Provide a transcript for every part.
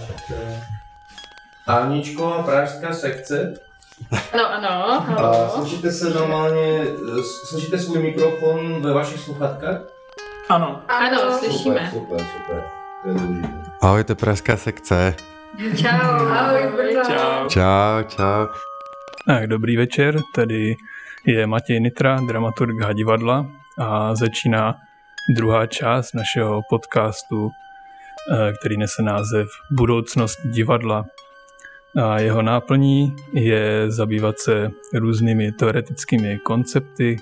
Praž. Aničko a pražská sekce. Ano, ano, A halo. slyšíte se normálně, slyšíte svůj mikrofon ve vašich sluchatkách? Ano. Ano, slyšíme. Super, super, super. To je důležité. Ahojte, pražská sekce. Čau. Ahoj, Brno. Čau. Čau, čau. Tak, dobrý večer, tady je Matěj Nitra, dramaturg Hadivadla a začíná druhá část našeho podcastu, který nese název Budoucnost divadla. A jeho náplní je zabývat se různými teoretickými koncepty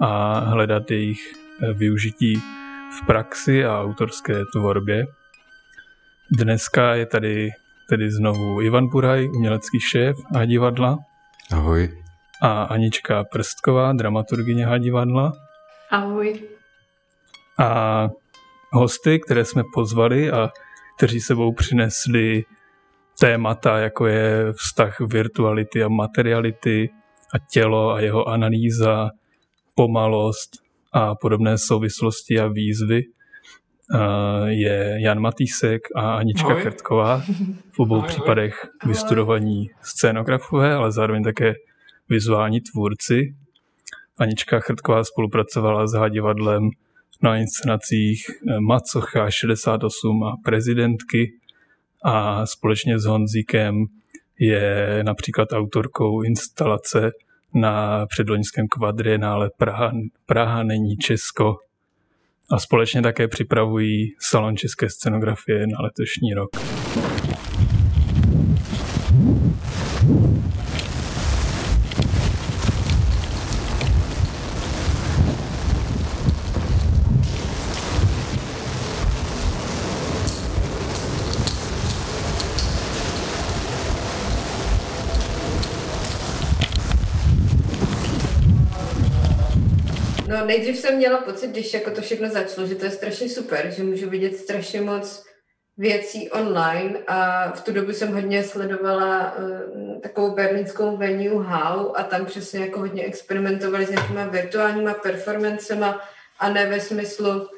a hledat jejich eh, využití v praxi a autorské tvorbě. Dneska je tady tedy znovu Ivan Buraj, umělecký šéf a divadla, Ahoj. a Anička Prstková, dramaturgyně a divadla. Ahoj. A hosty, které jsme pozvali a kteří sebou přinesli témata, jako je vztah virtuality a materiality a tělo a jeho analýza, pomalost a podobné souvislosti a výzvy, je Jan Matýsek a Anička Ahoj. Chrtková, v obou Ahoj, případech vystudovaní scénografové, ale zároveň také vizuální tvůrci. Anička Chrtková spolupracovala s Hadivadlem na inscenacích eh, Macocha 68 a prezidentky a společně s Honzíkem je například autorkou instalace na předloňském kvadrienále Praha, Praha není Česko a společně také připravují Salon české scenografie na letošní rok. Nejdřív jsem měla pocit, když jako to všechno začalo, že to je strašně super, že můžu vidět strašně moc věcí online a v tu dobu jsem hodně sledovala uh, takovou berlínskou venue How a tam přesně jako hodně experimentovali s nějakýma virtuálníma performancema a ne ve smyslu,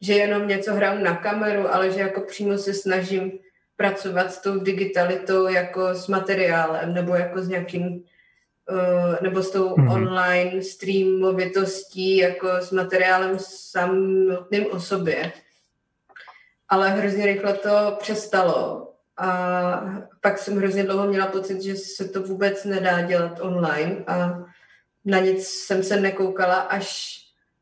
že jenom něco hraju na kameru, ale že jako přímo se snažím pracovat s tou digitalitou jako s materiálem nebo jako s nějakým nebo s tou Mhm. mm-hmm. online streamovitostí jako s materiálem samotným o sobě. Ale hrozně rychle to přestalo a pak jsem hrozně dlouho měla pocit, že se to vůbec nedá dělat online a na nic jsem se nekoukala, až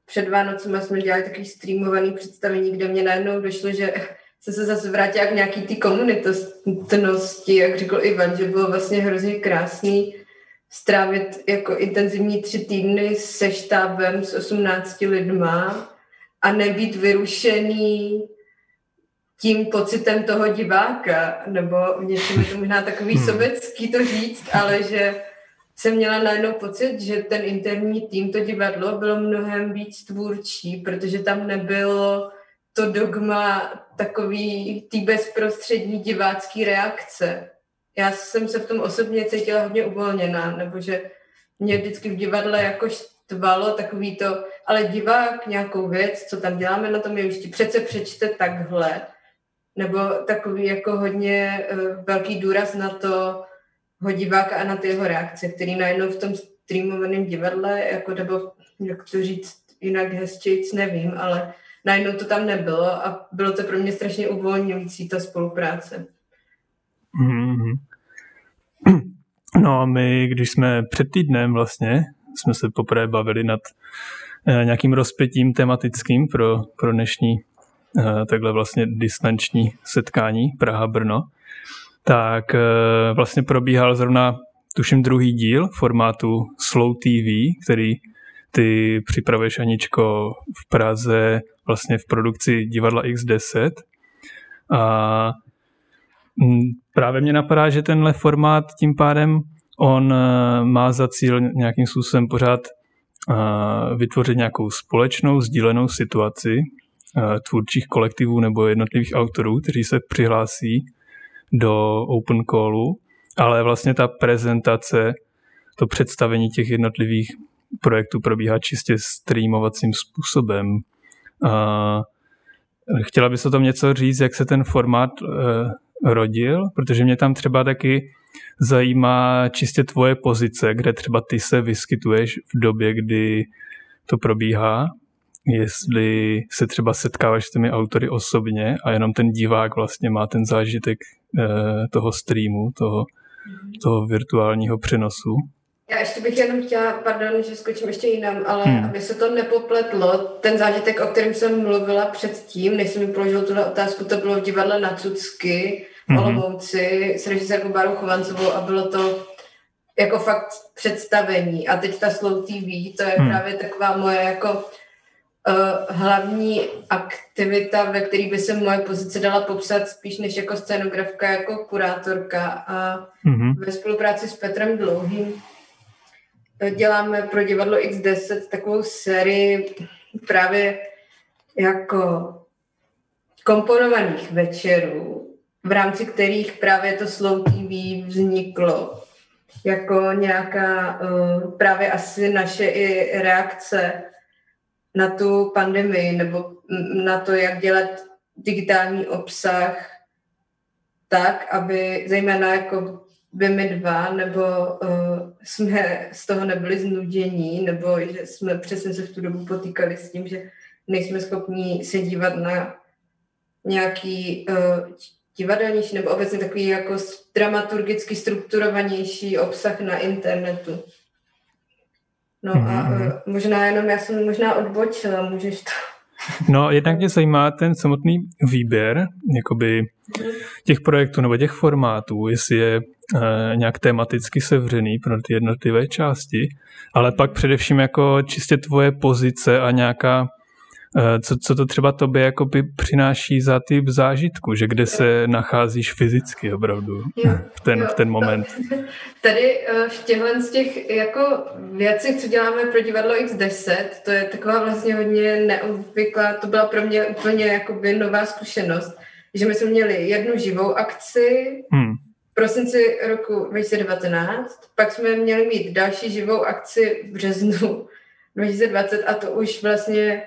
před Vánocema jsme dělali takový streamovaný představení, kde mě najednou došlo, že jsem se zase vrátila k nějaký té komunitnosti, jak řekl Ivan, že bylo vlastně hrozně krásný strávit jako intenzivní tři týdny se štábem s 18 lidma a nebýt vyrušený tím pocitem toho diváka, nebo v něčem je to možná takový Hmm. sobecký to říct, ale že jsem měla najednou pocit, že ten interní tým, to divadlo, bylo mnohem víc tvůrčí, protože tam nebylo to dogma takový té bezprostřední divácký reakce. Já jsem se v tom osobně cítila hodně uvolněná, nebo že mě vždycky v divadle jako štvalo takový to, ale divák nějakou věc, co tam děláme na tom jevišti, přece přečte takhle. Nebo takový jako hodně uh, velký důraz na to ho diváka a na ty jeho reakce, který najednou v tom streamovaném divadle, jako nebo jak to říct jinak hezčejc, nevím, ale najednou to tam nebylo a bylo to pro mě strašně uvolňující ta spolupráce. Mhm. No a my, když jsme před týdnem vlastně, jsme se poprvé bavili nad eh, nějakým rozpětím tematickým pro, pro dnešní eh, takhle vlastně distanční setkání Praha-Brno, tak eh, vlastně probíhal zrovna tuším druhý díl formátu Slow TV, který ty připravuješ Aničko v Praze vlastně v produkci divadla X10 a Právě mě napadá, že tenhle formát tím pádem on eh, má za cíl nějakým způsobem pořád eh, vytvořit nějakou společnou sdílenou situaci eh, tvůrčích kolektivů nebo jednotlivých autorů, kteří se přihlásí do open callu, ale vlastně ta prezentace, to představení těch jednotlivých projektů probíhá čistě streamovacím způsobem. Chtěla bys o tom něco říct, jak se ten formát rodil, protože mě tam třeba taky zajímá čistě tvoje pozice, kde třeba ty se vyskytuješ v době, kdy to probíhá, jestli se třeba setkáváš s těmi autory osobně a jenom ten divák vlastně má ten zážitek eh, toho streamu, toho, toho virtuálního přenosu. Já ještě bych jenom chtěla, pardon, že skočím ještě jinam, ale Hmm. aby se to nepopletlo, ten zážitek, o kterém jsem mluvila předtím, než jsem mi položil tuhle otázku, to bylo v divadle na Cucky v Mhm. Olomouci s režisérkou Bárou Chovancovou a bylo to jako fakt představení. A teď ta Slow TV, to je Hmm. právě taková moje jako uh, hlavní aktivita, ve které by se moje pozice dala popsat spíš než jako scénografka, jako kurátorka a Mhm. ve spolupráci s Petrem Dlouhým děláme pro divadlo X10 takovou sérii právě jako komponovaných večerů, v rámci kterých právě to Slow TV vzniklo. Jako nějaká uh, právě asi naše i reakce na tu pandemii nebo na to, jak dělat digitální obsah tak, aby zejména jako by my dva, nebo uh, jsme z toho nebyli znudění, nebo že jsme přesně se v tu dobu potýkali s tím, že nejsme schopni se dívat na nějaký uh, divadelnější nebo obecně takový jako dramaturgicky strukturovanější obsah na internetu. No a Mhm. uh, možná jenom, já jsem možná odbočila, můžeš to... No, jednak mě zajímá ten samotný výběr jakoby těch projektů nebo těch formátů, jestli je e, nějak tematicky sevřený pro ty jednotlivé části, ale pak především jako čistě tvoje pozice a nějaká, co, co to třeba tobě jakoby přináší za typ zážitku, že kde se nacházíš fyzicky opravdu Jo, v ten, jo, v ten moment. Tady eh, v těchhle z těch jako věcech, co děláme pro divadlo X10, to je taková vlastně hodně neobvyklá, to byla pro mě úplně jakoby nová zkušenost, že my jsme měli jednu živou akci Hmm. v prosinci roku 2019, pak jsme měli mít další živou akci v březnu 2020 a to už vlastně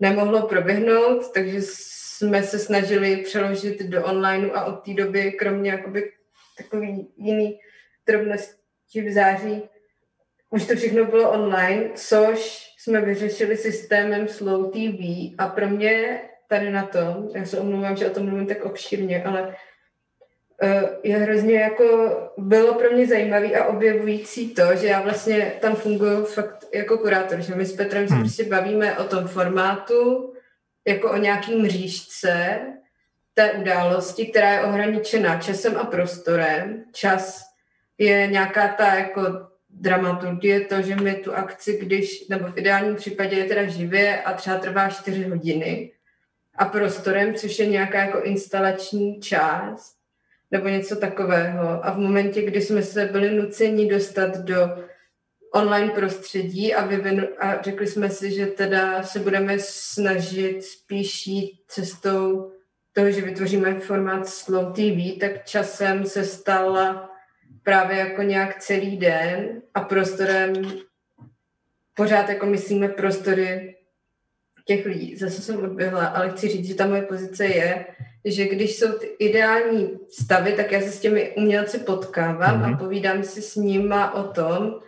nemohlo proběhnout, takže jsme se snažili přeložit do onlineu a od té doby, kromě jakoby takový jiný drobnosti v září, už to všechno bylo online, což jsme vyřešili systémem Slow TV a pro mě tady na to, já se omlouvám, že o tom mluvím tak obšírně, ale je hrozně jako, bylo pro mě zajímavý a objevující to, že já vlastně tam funguji fakt jako kurátor, že my s Petrem se Hmm. prostě bavíme o tom formátu, jako o nějakým mřížce té události, která je ohraničená časem a prostorem. Čas je nějaká ta jako dramaturgie, to, že my tu akci, když, nebo v ideálním případě je teda živě a třeba trvá 4 hodiny a prostorem, což je nějaká jako instalační část nebo něco takového. A v momentě, kdy jsme se byli nuceni dostat do online prostředí a, vyvinu, a řekli jsme si, že teda se budeme snažit spíš jít cestou toho, že vytvoříme formát Slow TV, tak časem se stala právě jako nějak celý den a prostorem pořád jako myslíme prostory těch lidí. Zase jsem odběhla, ale chci říct, že ta moje pozice je, že když jsou ty ideální stavy, tak já se s těmi umělci potkávám Mhm. a povídám si s nima o tom,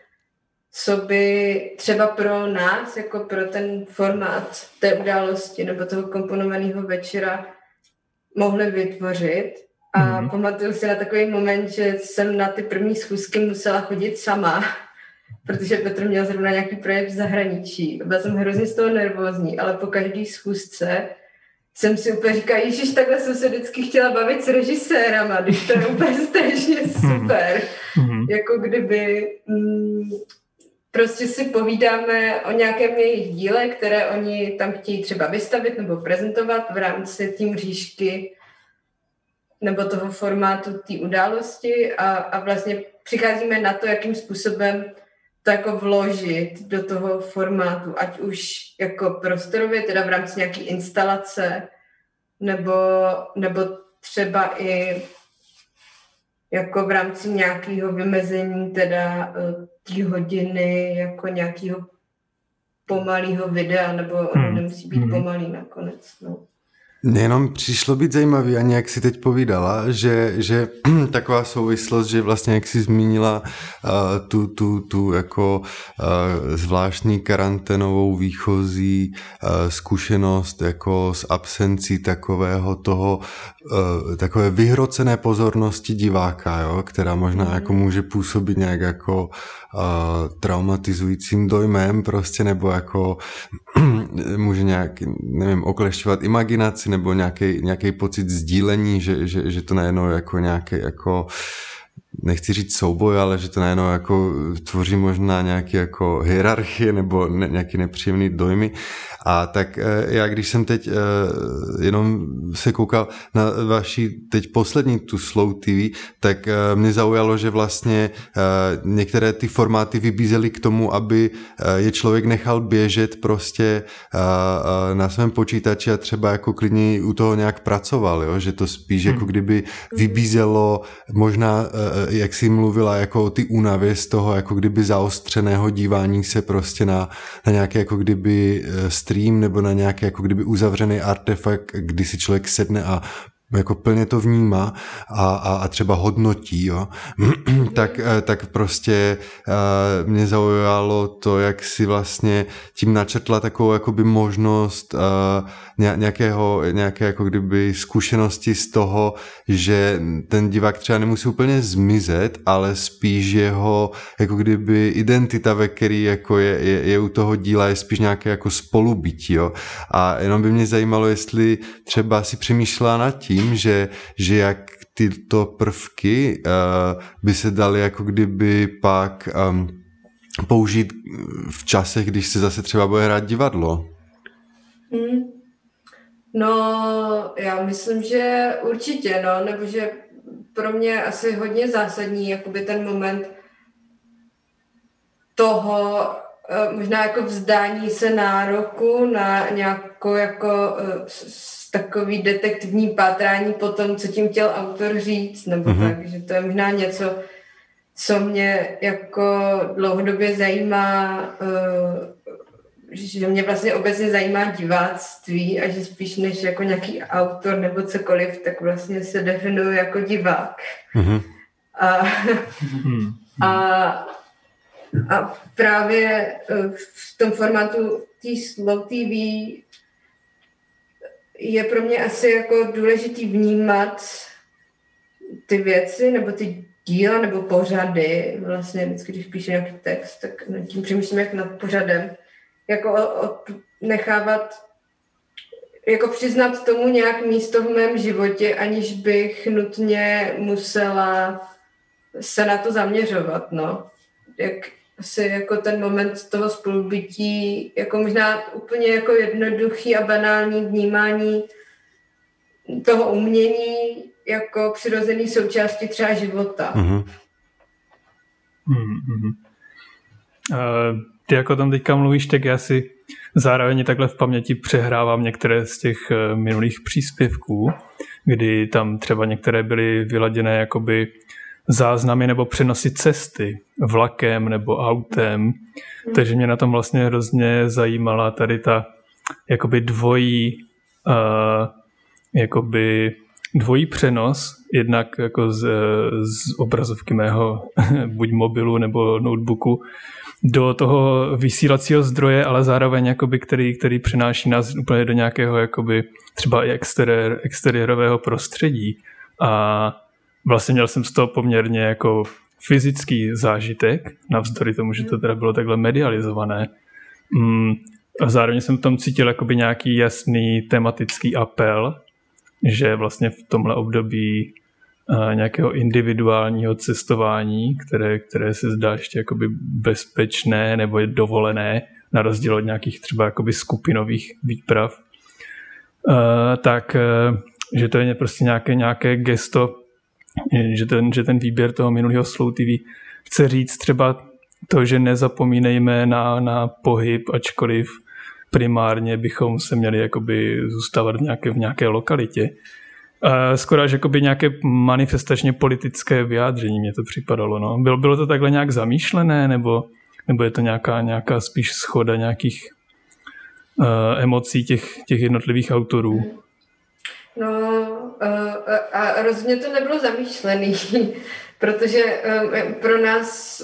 co by třeba pro nás, jako pro ten formát té události nebo toho komponovaného večera mohli vytvořit. A Mhm. mm. pamatuju si na takový moment, že jsem na ty první schůzky musela chodit sama, protože Petr měl zrovna nějaký projekt v zahraničí. Byla jsem hrozně z toho nervózní, ale po každé schůzce jsem si úplně říkala, Ježíš, takhle jsem se vždycky chtěla bavit s režisérama, když to je úplně strašně super. Mhm. Jako kdyby mm, prostě si povídáme o nějakém jejich díle, které oni tam chtějí třeba vystavit nebo prezentovat v rámci tím říšky nebo toho formátu té události a, a vlastně přicházíme na to, jakým způsobem to jako vložit do toho formátu, ať už jako prostorově, teda v rámci nějaké instalace, nebo, nebo třeba i jako v rámci nějakého vymezení teda eh, té hodiny, jako nějakého pomalého videa, nebo ono Hmm. nemusí být Hmm. pomalý nakonec. No. Jenom přišlo být zajímavý, ani jak si teď povídala, že, že taková souvislost, že vlastně jak si zmínila uh, tu, tu, tu jako uh, zvláštní karanténovou výchozí uh, zkušenost jako s absencí takového toho, uh, takové vyhrocené pozornosti diváka, jo, která možná mm. jako může působit nějak jako uh, traumatizujícím dojmem prostě, nebo jako může nějak, nevím, oklešťovat imaginaci nebo nějaký, nějaký pocit sdílení, že, že, že to najednou jako nějaký jako nechci říct souboj, ale že to najednou jako tvoří možná nějaký jako hierarchie nebo ne, nějaký nepříjemný dojmy. A tak eh, já, když jsem teď eh, jenom se koukal na vaši teď poslední tu Slow TV, tak eh, mě zaujalo, že vlastně některé ty formáty vybízely k tomu, aby je člověk nechal běžet prostě na svém počítači a třeba jako klidně u toho nějak pracoval, jo? že to spíš jako hmm. kdyby vybízelo možná, jak jsi mluvila, jako ty únavy z toho jako kdyby zaostřeného dívání se prostě na, na nějaké jako kdyby stream nebo na nějaký jako kdyby uzavřený artefakt, kdy si člověk sedne a jako plně to vnímá a, a, a třeba hodnotí, jo, tak, eh, tak prostě uh, mě zaujalo to, jak si vlastně tím načrtla takovou jakoby možnost uh, nějakého, nějaké jako kdyby zkušenosti z toho, že ten divák třeba nemusí úplně zmizet, ale spíš jeho jako kdyby identita, ve který jako je, je, je u toho díla, je spíš nějaké jako spolubytí, jo. A jenom by mě zajímalo, jestli třeba si přemýšlela nad tím, že, že jak tyto prvky uh, by se daly jako kdyby pak um, použít v časech, když se zase třeba bude hrát divadlo. Hmm. No, já myslím, že určitě, no, nebo že pro mě asi hodně zásadní, jakoby ten moment toho, možná jako vzdání se nároku na nějakou jako eh, takový detektivní pátrání po tom, co tím chtěl autor říct, nebo mm-hmm. tak, že to je možná něco, co mě jako dlouhodobě zajímá uh, že mě vlastně obecně zajímá diváctví a že spíš než jako nějaký autor nebo cokoliv, tak vlastně se definuju jako divák. Mm-hmm. A, mm-hmm. a, a právě eh, v tom formátu té slow TV je pro mě asi jako důležitý vnímat ty věci nebo ty díla nebo pořady. Vlastně vždycky, když píše nějaký text, tak nad tím přemýšlím jak nad pořadem jako od, nechávat, jako přiznat tomu nějak místo v mém životě, aniž bych nutně musela se na to zaměřovat, no. Jak asi jako ten moment toho spolubytí, jako možná úplně jako jednoduchý a banální vnímání toho umění jako přirozený součástí třeba života. Mm-hmm. Mm-hmm. Uh, ty jako tam teďka mluvíš, tak já si zároveň takhle v paměti přehrávám některé z těch eh, minulých příspěvků, kdy tam třeba některé byly vyladěné jakoby záznamy nebo přenosy cesty vlakem nebo autem. Takže mě na tom vlastně hrozně zajímala tady ta jakoby dvojí uh, jakoby dvojí přenos, jednak jako z, z obrazovky mého buď mobilu nebo notebooku do toho vysílacího zdroje, ale zároveň jakoby, který, který přináší nás úplně do nějakého jakoby, třeba exteriér, exteriérového prostředí. A vlastně měl jsem z toho poměrně jako fyzický zážitek, navzdory tomu, že to teda bylo takhle medializované. Mm, a zároveň jsem tam cítil jakoby nějaký jasný tematický apel, že vlastně v tomhle období nějakého individuálního cestování, které, které se zdá ještě jakoby bezpečné nebo je dovolené, na rozdíl od nějakých třeba jakoby skupinových výprav, tak že to je prostě nějaké, nějaké gesto, že ten, že ten výběr toho minulého Slow TV chce říct třeba to, že nezapomínejme na, na pohyb, ačkoliv primárně bychom se měli jakoby zůstávat v nějaké, v nějaké lokalitě. Skoro až jakoby nějaké manifestačně politické vyjádření mě to připadalo. No. Bylo, bylo to takhle nějak zamýšlené, nebo, nebo je to nějaká, nějaká spíš schoda nějakých uh, emocí těch, těch jednotlivých autorů? a, a rozhodně to nebylo zamýšlený, protože um, pro nás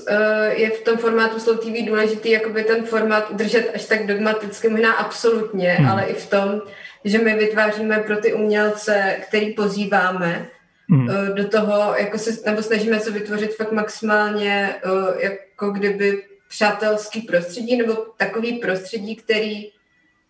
je v tom formátu Slow TV důležitý jakoby ten formát udržet až tak dogmaticky, možná absolutně, hmm. ale i v tom, že my vytváříme pro ty umělce, který pozýváme, hmm. do toho, jako se, nebo snažíme se vytvořit fakt maximálně jako kdyby přátelský prostředí, nebo takový prostředí, který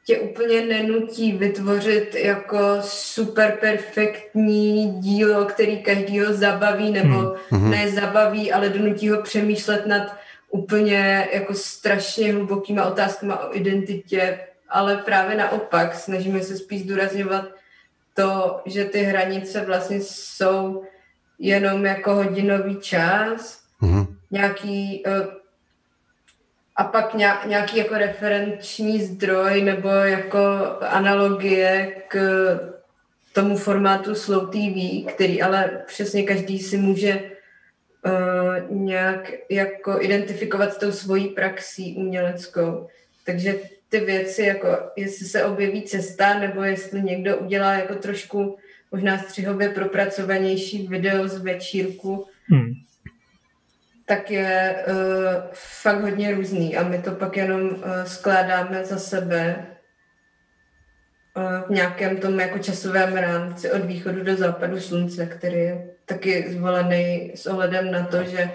tě úplně nenutí vytvořit jako super perfektní dílo, který každýho zabaví, nebo hmm. ne zabaví, ale donutí ho přemýšlet nad úplně jako strašně hlubokýma otázkama o identitě, ale právě naopak snažíme se spíš zdůrazňovat to, že ty hranice vlastně jsou jenom jako hodinový čas, hmm. nějaký uh, a pak nějaký jako referenční zdroj nebo jako analogie k tomu formátu Slow TV, který ale přesně každý si může uh, nějak jako identifikovat s tou svojí praxí uměleckou. Takže ty věci, jako jestli se objeví cesta, nebo jestli někdo udělá jako trošku možná střihově propracovanější video z večírku, hmm tak je uh, fakt hodně různý a my to pak jenom uh, skládáme za sebe uh, v nějakém tom jako časovém rámci od východu do západu slunce, který je taky zvolený s ohledem na to, že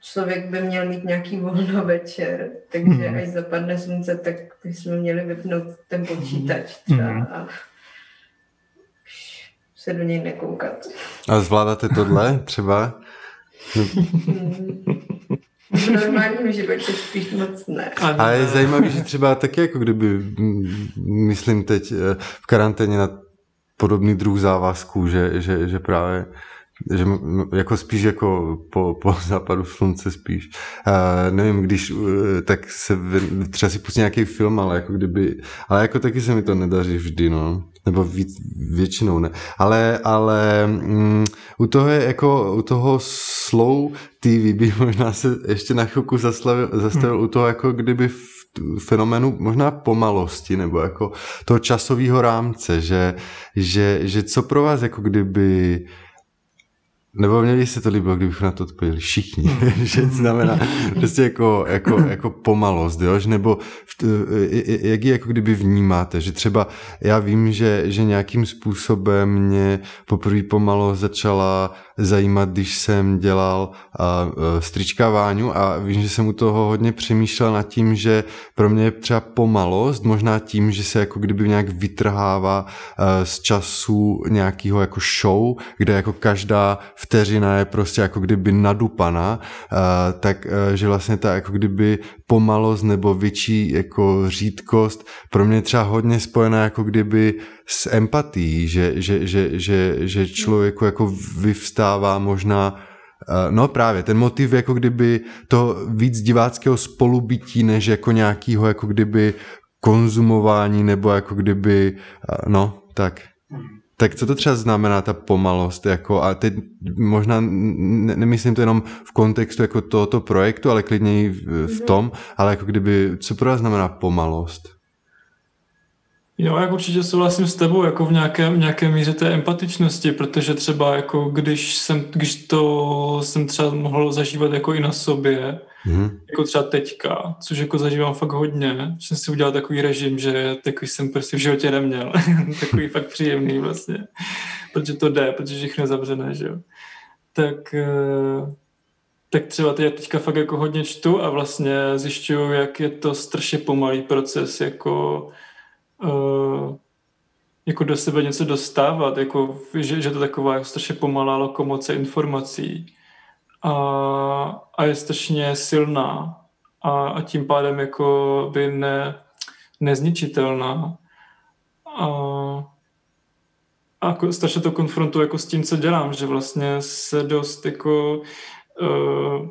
člověk by měl mít nějaký volno večer, takže mm. až zapadne slunce, tak bychom měli vypnout ten počítač třeba mm. a se do něj nekoukat. A zvládáte tohle třeba? V normálním životě spíš moc ne. A je zajímavé, že třeba taky jako kdyby, myslím teď eh, v karanténě na podobný druh závazků, že, že, že právě že jako spíš jako po, po západu slunce spíš. Uh, nevím, když uh, tak se třeba si pustí nějaký film, ale jako kdyby, ale jako taky se mi to nedaří vždy, no nebo víc, většinou ne. Ale, ale um, u toho je jako, u toho slow TV by možná se ještě na chvilku zastavil, zastavil hmm. u toho jako kdyby v fenoménu možná pomalosti nebo jako toho časového rámce, že, že, že co pro vás jako kdyby nebo měli se to líbilo, kdybychom na to odpověděli všichni, že znamená prostě jako, jako, jako pomalost, jo? nebo jak ji jako kdyby vnímáte, že třeba já vím, že, že nějakým způsobem mě poprvé pomalo začala zajímat, když jsem dělal uh, strička Váňu a vím, že jsem u toho hodně přemýšlel nad tím, že pro mě je třeba pomalost, možná tím, že se jako kdyby nějak vytrhává uh, z času nějakého jako show, kde jako každá vteřina je prostě jako kdyby nadupaná, uh, tak že vlastně ta jako kdyby pomalost nebo větší jako řídkost pro mě třeba hodně spojená jako kdyby s empatí, že, že, že, že, že člověku jako vyvstává možná eh, No právě, ten motiv jako kdyby to víc diváckého spolubytí, než jako nějakýho jako kdyby konzumování, nebo jako kdyby, eh, no, tak. Tak co to třeba znamená ta pomalost? Jako, a teď možná ne, nemyslím to jenom v kontextu jako tohoto projektu, ale klidně i v, v mhm. tom, ale jako kdyby, co pro vás znamená pomalost? Jo, jak určitě souhlasím s tebou, jako v nějaké, nějaké míře té empatičnosti, protože třeba jako když jsem, když to jsem třeba mohl zažívat jako i na sobě, mm. jako třeba teďka, což jako zažívám fakt hodně, že jsem si udělal takový režim, že takový jsem prostě v životě neměl, takový fakt příjemný vlastně, protože to jde, protože všechno je zavřené, že jo. Tak, eh, tak třeba teď teďka fakt jako hodně čtu a vlastně zjišťuju, jak je to strašně pomalý proces, jako uh, jako do sebe něco dostávat, jako, že, že to taková strašně pomalá lokomoce informací a, a je strašně silná a, a tím pádem jako by ne, nezničitelná. A, a jako strašně to konfrontuje jako s tím, co dělám, že vlastně se dost jako uh,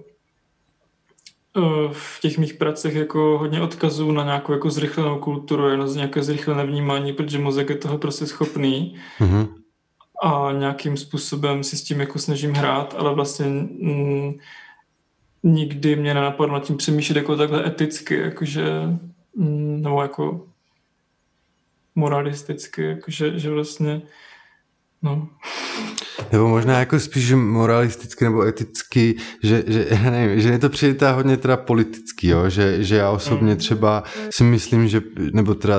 v těch mých pracech jako hodně odkazů na nějakou jako zrychlenou kulturu, jenom z nějaké zrychlené vnímání, protože mozek je toho prostě schopný. Mm-hmm. A nějakým způsobem si s tím jako snažím hrát, ale vlastně mm, nikdy mě nenapadlo nad tím přemýšlet jako takhle eticky, jakože, mm, nebo jako moralisticky, jakože že vlastně No. Nebo možná jako spíš moralisticky nebo eticky, že, že, já nevím, že je to přijde hodně teda politický, jo? Že, že já osobně třeba si myslím, že, nebo teda,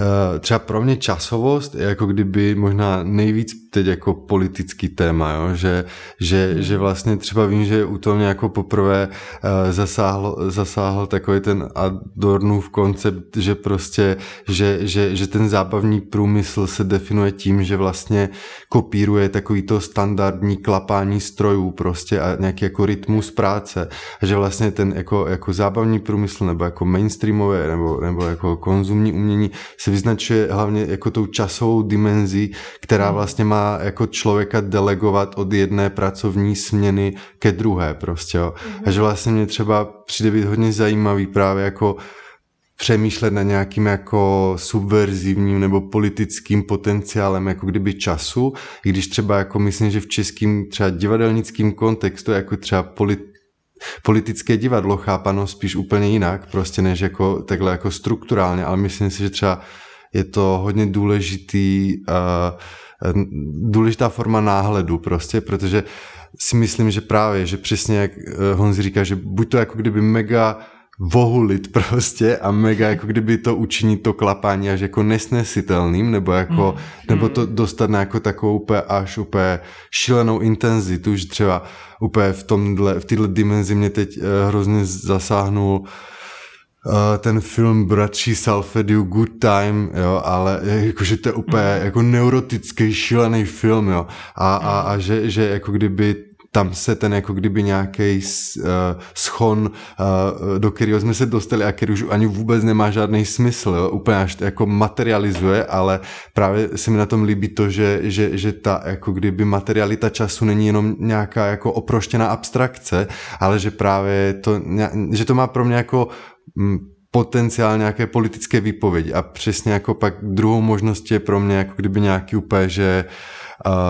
eh, třeba pro mě časovost je jako kdyby možná nejvíc teď jako politický téma, jo? Že, že, že vlastně třeba vím, že u toho mě jako poprvé uh, zasáhl, zasáhl takový ten Adornův koncept, že prostě, že, že, že ten zábavní průmysl se definuje tím, že vlastně kopíruje takový to standardní klapání strojů prostě a nějaký jako rytmus práce a že vlastně ten jako, jako zábavní průmysl nebo jako mainstreamové nebo, nebo jako konzumní umění se vyznačuje hlavně jako tou časovou dimenzí, která vlastně má jako člověka delegovat od jedné pracovní směny ke druhé prostě, jo. Mm-hmm. A že vlastně mě třeba přijde být hodně zajímavý právě jako přemýšlet na nějakým jako subverzivním nebo politickým potenciálem jako kdyby času, i když třeba jako myslím, že v českým třeba divadelnickým kontextu jako třeba polit, politické divadlo chápano spíš úplně jinak, prostě než jako takhle jako strukturálně, ale myslím si, že třeba je to hodně důležitý uh, důležitá forma náhledu prostě, protože si myslím, že právě, že přesně jak eh, Honzi říká, že buď to jako kdyby mega vohulit prostě a mega jako kdyby to učinit to klapání až jako nesnesitelným, nebo jako, mm. nebo to dostat na jako takovou úplně až úplně šílenou intenzitu, že třeba úplně v tomhle, v této dimenzi mě teď uh, hrozně zasáhnul uh, ten film Bratří Salfediu Good Time, jo, ale jakože to je úplně mm. jako neurotický, šílený film, jo, a, a, a že, že jako kdyby tam se ten jako kdyby nějaký uh, schon, uh, do kterého jsme se dostali a který už ani vůbec nemá žádný smysl, jo? úplně až to jako materializuje, ale právě se mi na tom líbí to, že, že, že ta jako kdyby materialita času není jenom nějaká jako oproštěná abstrakce, ale že právě to, že to má pro mě jako potenciál nějaké politické výpovědi. A přesně jako pak druhou možností je pro mě jako kdyby nějaký úplně, že uh,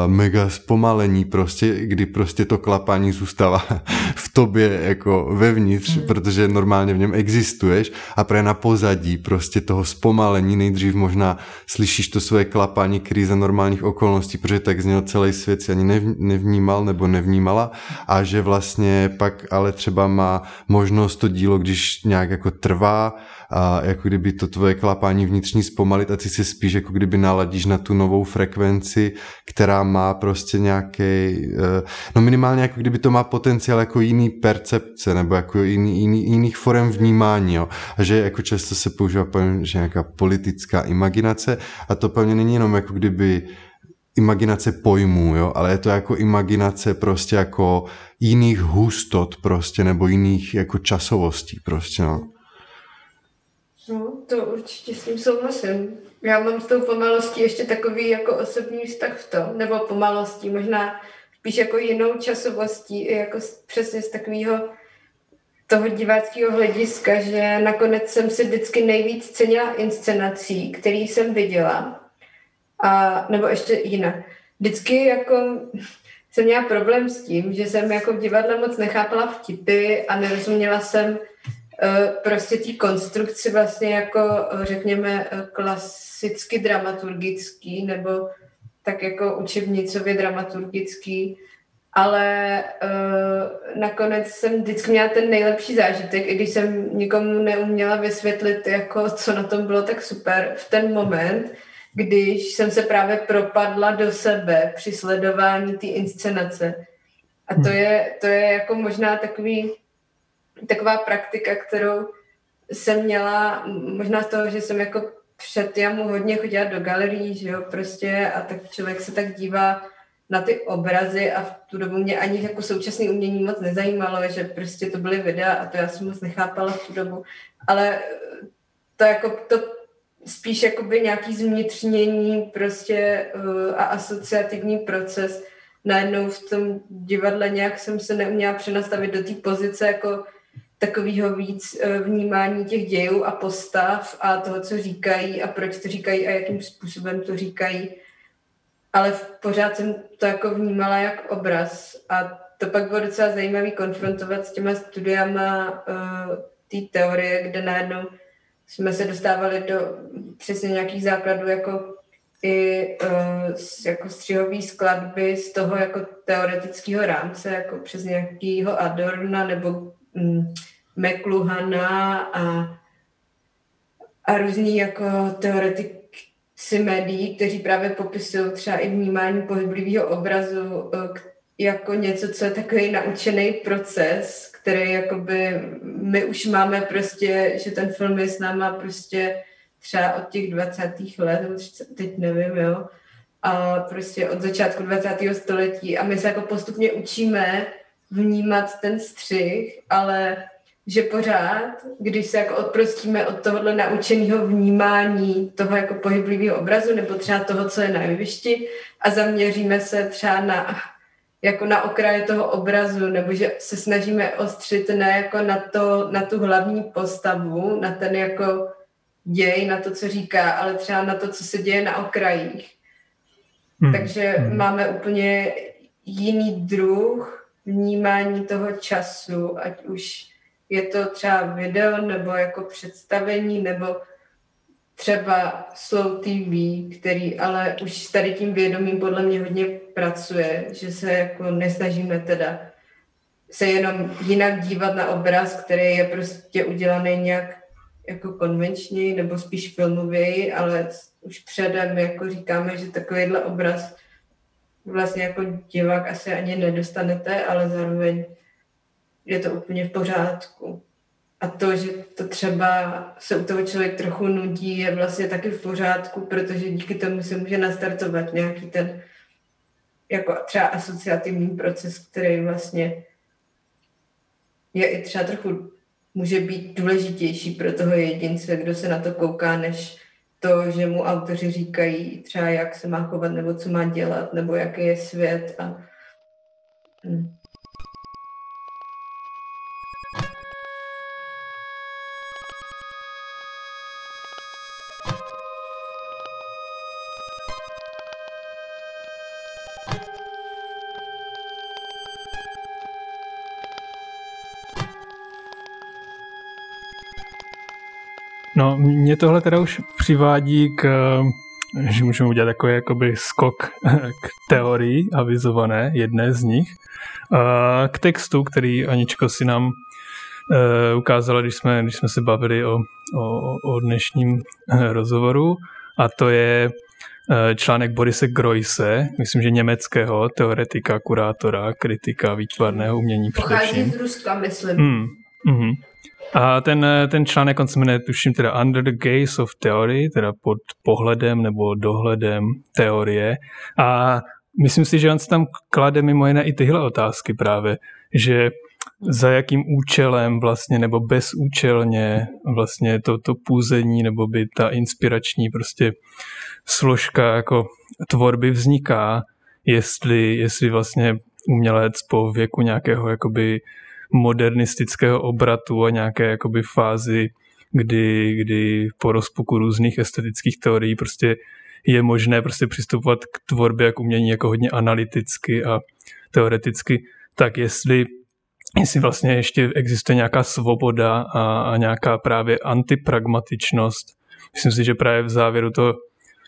mega zpomalení prostě, kdy prostě to klapání zůstává v tobě jako vevnitř, mm. protože normálně v něm existuješ a právě na pozadí prostě toho zpomalení nejdřív možná slyšíš to své klapání, který za normálních okolností, protože tak z něho celý svět si ani nevnímal nebo nevnímala a že vlastně pak ale třeba má možnost to dílo, když nějak jako trvá, a jako kdyby to tvoje klapání vnitřní zpomalit a ty si spíš jako kdyby naladíš na tu novou frekvenci, která má prostě nějaký, eh, no minimálně jako kdyby to má potenciál jako jiný percepce nebo jako jiný, jiný, jiných forem vnímání, jo. A že jako často se používá pojem, že nějaká politická imaginace a to pevně není jenom jako kdyby imaginace pojmů, jo, ale je to jako imaginace prostě jako jiných hustot prostě, nebo jiných jako časovostí prostě, no. No, to určitě s tím souhlasím. Já mám s tou pomalostí ještě takový jako osobní vztah v tom, nebo pomalostí, možná spíš jako jinou časovostí, jako přesně z takového toho diváckého hlediska, že nakonec jsem si vždycky nejvíc cenila inscenací, který jsem viděla. A, nebo ještě jinak. Vždycky jako jsem měla problém s tím, že jsem jako v divadle moc nechápala vtipy a nerozuměla jsem prostě té konstrukci vlastně jako, eh, řekněme, eh, klasicky dramaturgický nebo tak jako učebnicově dramaturgický, ale uh, nakonec jsem vždycky měla ten nejlepší zážitek, i když jsem nikomu neuměla vysvětlit, jako, co na tom bylo tak super v ten moment, když jsem se právě propadla do sebe při sledování té inscenace. A to hmm. je, to je jako možná takový taková praktika, kterou jsem měla, možná z toho, že jsem jako před jamu hodně chodila do galerií, že jo, prostě a tak člověk se tak dívá na ty obrazy a v tu dobu mě ani jako současné umění moc nezajímalo, že prostě to byly videa a to já jsem moc nechápala v tu dobu, ale to jako to spíš jakoby nějaký zvnitřnění prostě uh, a asociativní proces. Najednou v tom divadle nějak jsem se neuměla přenastavit do té pozice jako takového víc eh, vnímání těch dějů a postav a toho, co říkají a proč to říkají a jakým způsobem to říkají. Ale pořád jsem to jako vnímala jak obraz a to pak bylo docela zajímavé konfrontovat s těma studiama uh, té teorie, kde najednou jsme se dostávali do přesně nějakých základů jako i uh, jako střihový skladby z toho jako teoretického rámce, jako přes nějakýho Adorna nebo McLuhana a, a různý jako teoretici médií, kteří právě popisují třeba i vnímání pohyblivého obrazu uh, jako něco, co je takový naučený proces, který jakoby my už máme prostě, že ten film je s náma prostě třeba od těch 20. let, nebo 30, teď nevím, jo, a prostě od začátku 20. století a my se jako postupně učíme vnímat ten střih, ale že pořád, když se jako odprostíme od tohohle naučeného vnímání toho jako pohyblivého obrazu nebo třeba toho, co je na jevišti a zaměříme se třeba na jako na okraji toho obrazu, nebo že se snažíme ostřit ne jako na, to, na tu hlavní postavu, na ten jako děj, na to, co říká, ale třeba na to, co se děje na okrajích. Hmm. Takže hmm. máme úplně jiný druh vnímání toho času, ať už je to třeba video, nebo jako představení, nebo třeba Slow TV, který ale už tady tím vědomím podle mě hodně pracuje, že se jako nesnažíme teda se jenom jinak dívat na obraz, který je prostě udělaný nějak jako konvenčněji nebo spíš filmově, ale už předem jako říkáme, že takovýhle obraz vlastně jako divák asi ani nedostanete, ale zároveň je to úplně v pořádku. A to, že to třeba se u toho člověk trochu nudí, je vlastně taky v pořádku, protože díky tomu se může nastartovat nějaký ten jako třeba asociativní proces, který vlastně je i třeba trochu může být důležitější pro toho jedince, kdo se na to kouká, než to, že mu autoři říkají třeba, jak se má chovat, nebo co má dělat, nebo jaký je svět. A... Hmm. No, mě tohle teda už přivádí k, že můžeme udělat takový jakoby skok k teorii avizované, jedné z nich, k textu, který Aničko si nám e, ukázala, když jsme, když jsme se bavili o, o, o dnešním e, rozhovoru a to je e, článek Borise Groise, myslím, že německého teoretika, kurátora, kritika výtvarného umění především. Pochází z Ruska, myslím. Mm, mm. A ten, ten článek, on se jmenuje, tuším, teda Under the Gaze of Theory, teda pod pohledem nebo dohledem teorie. A myslím si, že on se tam klade mimo jiné i tyhle otázky právě, že za jakým účelem vlastně, nebo bezúčelně vlastně to, to půzení, nebo by ta inspirační prostě složka jako tvorby vzniká, jestli, jestli vlastně umělec po věku nějakého jakoby modernistického obratu a nějaké jakoby fázi, kdy, kdy po rozpuku různých estetických teorií prostě je možné prostě přistupovat k tvorbě jak umění jako hodně analyticky a teoreticky, tak jestli, jestli vlastně ještě existuje nějaká svoboda a, a nějaká právě antipragmatičnost. Myslím si, že právě v závěru toho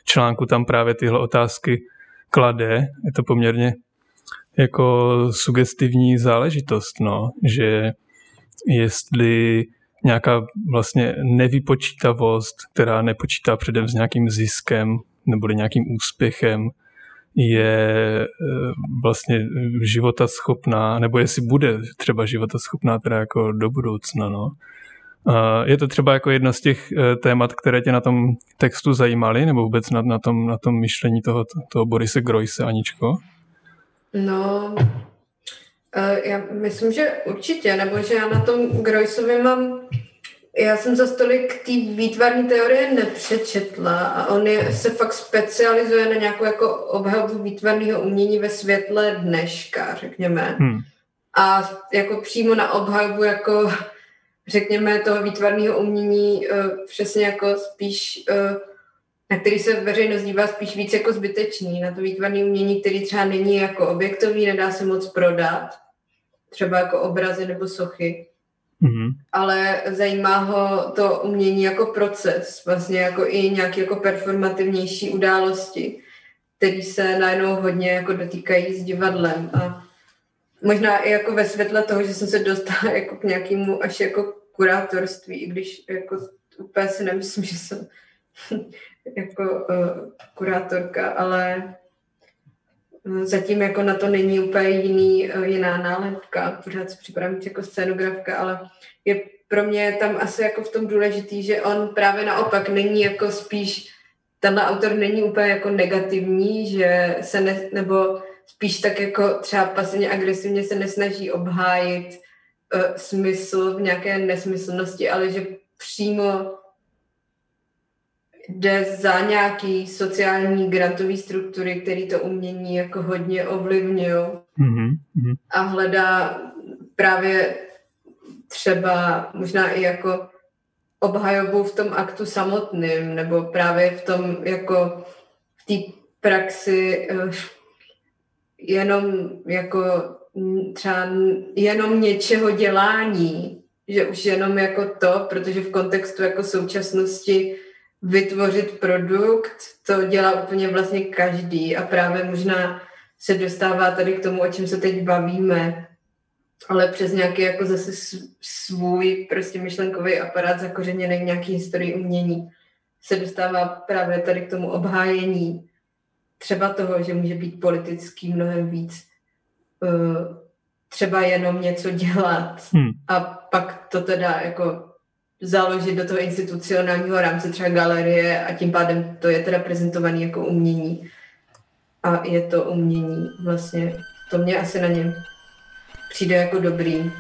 článku tam právě tyhle otázky klade. Je to poměrně jako sugestivní záležitost, no, že jestli nějaká vlastně nevypočítavost, která nepočítá předem s nějakým ziskem nebo nějakým úspěchem, je eh, vlastně života schopná, nebo jestli bude třeba života schopná teda jako do budoucna, no. Je to třeba jako jedno z těch eh, témat, které tě na tom textu zajímaly, nebo vůbec na, na, tom, na tom myšlení toho, toho Borise Grojse, Aničko? No, uh, já myslím, že určitě, nebo že já na tom Grojsovi mám, já jsem za stolik té výtvarní teorie nepřečetla a on je, se fakt specializuje na nějakou jako obhajobu výtvarného umění ve světle dneška, řekněme. Hmm. A jako přímo na obhajobu jako řekněme toho výtvarného umění uh, přesně jako spíš uh, na který se veřejnost dívá spíš víc jako zbytečný, na to výtvarné umění, který třeba není jako objektový, nedá se moc prodat, třeba jako obrazy nebo sochy. Mm-hmm. ale zajímá ho to umění jako proces, vlastně jako i nějaké jako performativnější události, které se najednou hodně jako dotýkají s divadlem a možná i jako ve světle toho, že jsem se dostala jako k nějakému až jako kurátorství, i když jako úplně si nemyslím, že jsem jako uh, kurátorka, ale zatím jako na to není úplně jiný, uh, jiná nálepka, pořád si připadám jako scénografka, ale je pro mě tam asi jako v tom důležitý, že on právě naopak není jako spíš, tenhle autor není úplně jako negativní, že se ne, nebo spíš tak jako třeba pasivně agresivně se nesnaží obhájit uh, smysl v nějaké nesmyslnosti, ale že přímo jde za nějaký sociální grantový struktury, které to umění jako hodně ovlivňují mm-hmm. a hledá právě třeba možná i jako obhajobu v tom aktu samotným, nebo právě v tom jako v té praxi uh, jenom jako třeba jenom něčeho dělání, že už jenom jako to, protože v kontextu jako současnosti vytvořit produkt, to dělá úplně vlastně každý a právě možná se dostává tady k tomu, o čem se teď bavíme, ale přes nějaký jako zase svůj prostě myšlenkový aparát zakořeněný v nějaký historii umění se dostává právě tady k tomu obhájení třeba toho, že může být politický mnohem víc uh, třeba jenom něco dělat hmm. a pak to teda jako založit do toho institucionálního rámce třeba galerie a tím pádem to je teda prezentovaný jako umění a je to umění vlastně. To mě asi na něm přijde jako dobrý.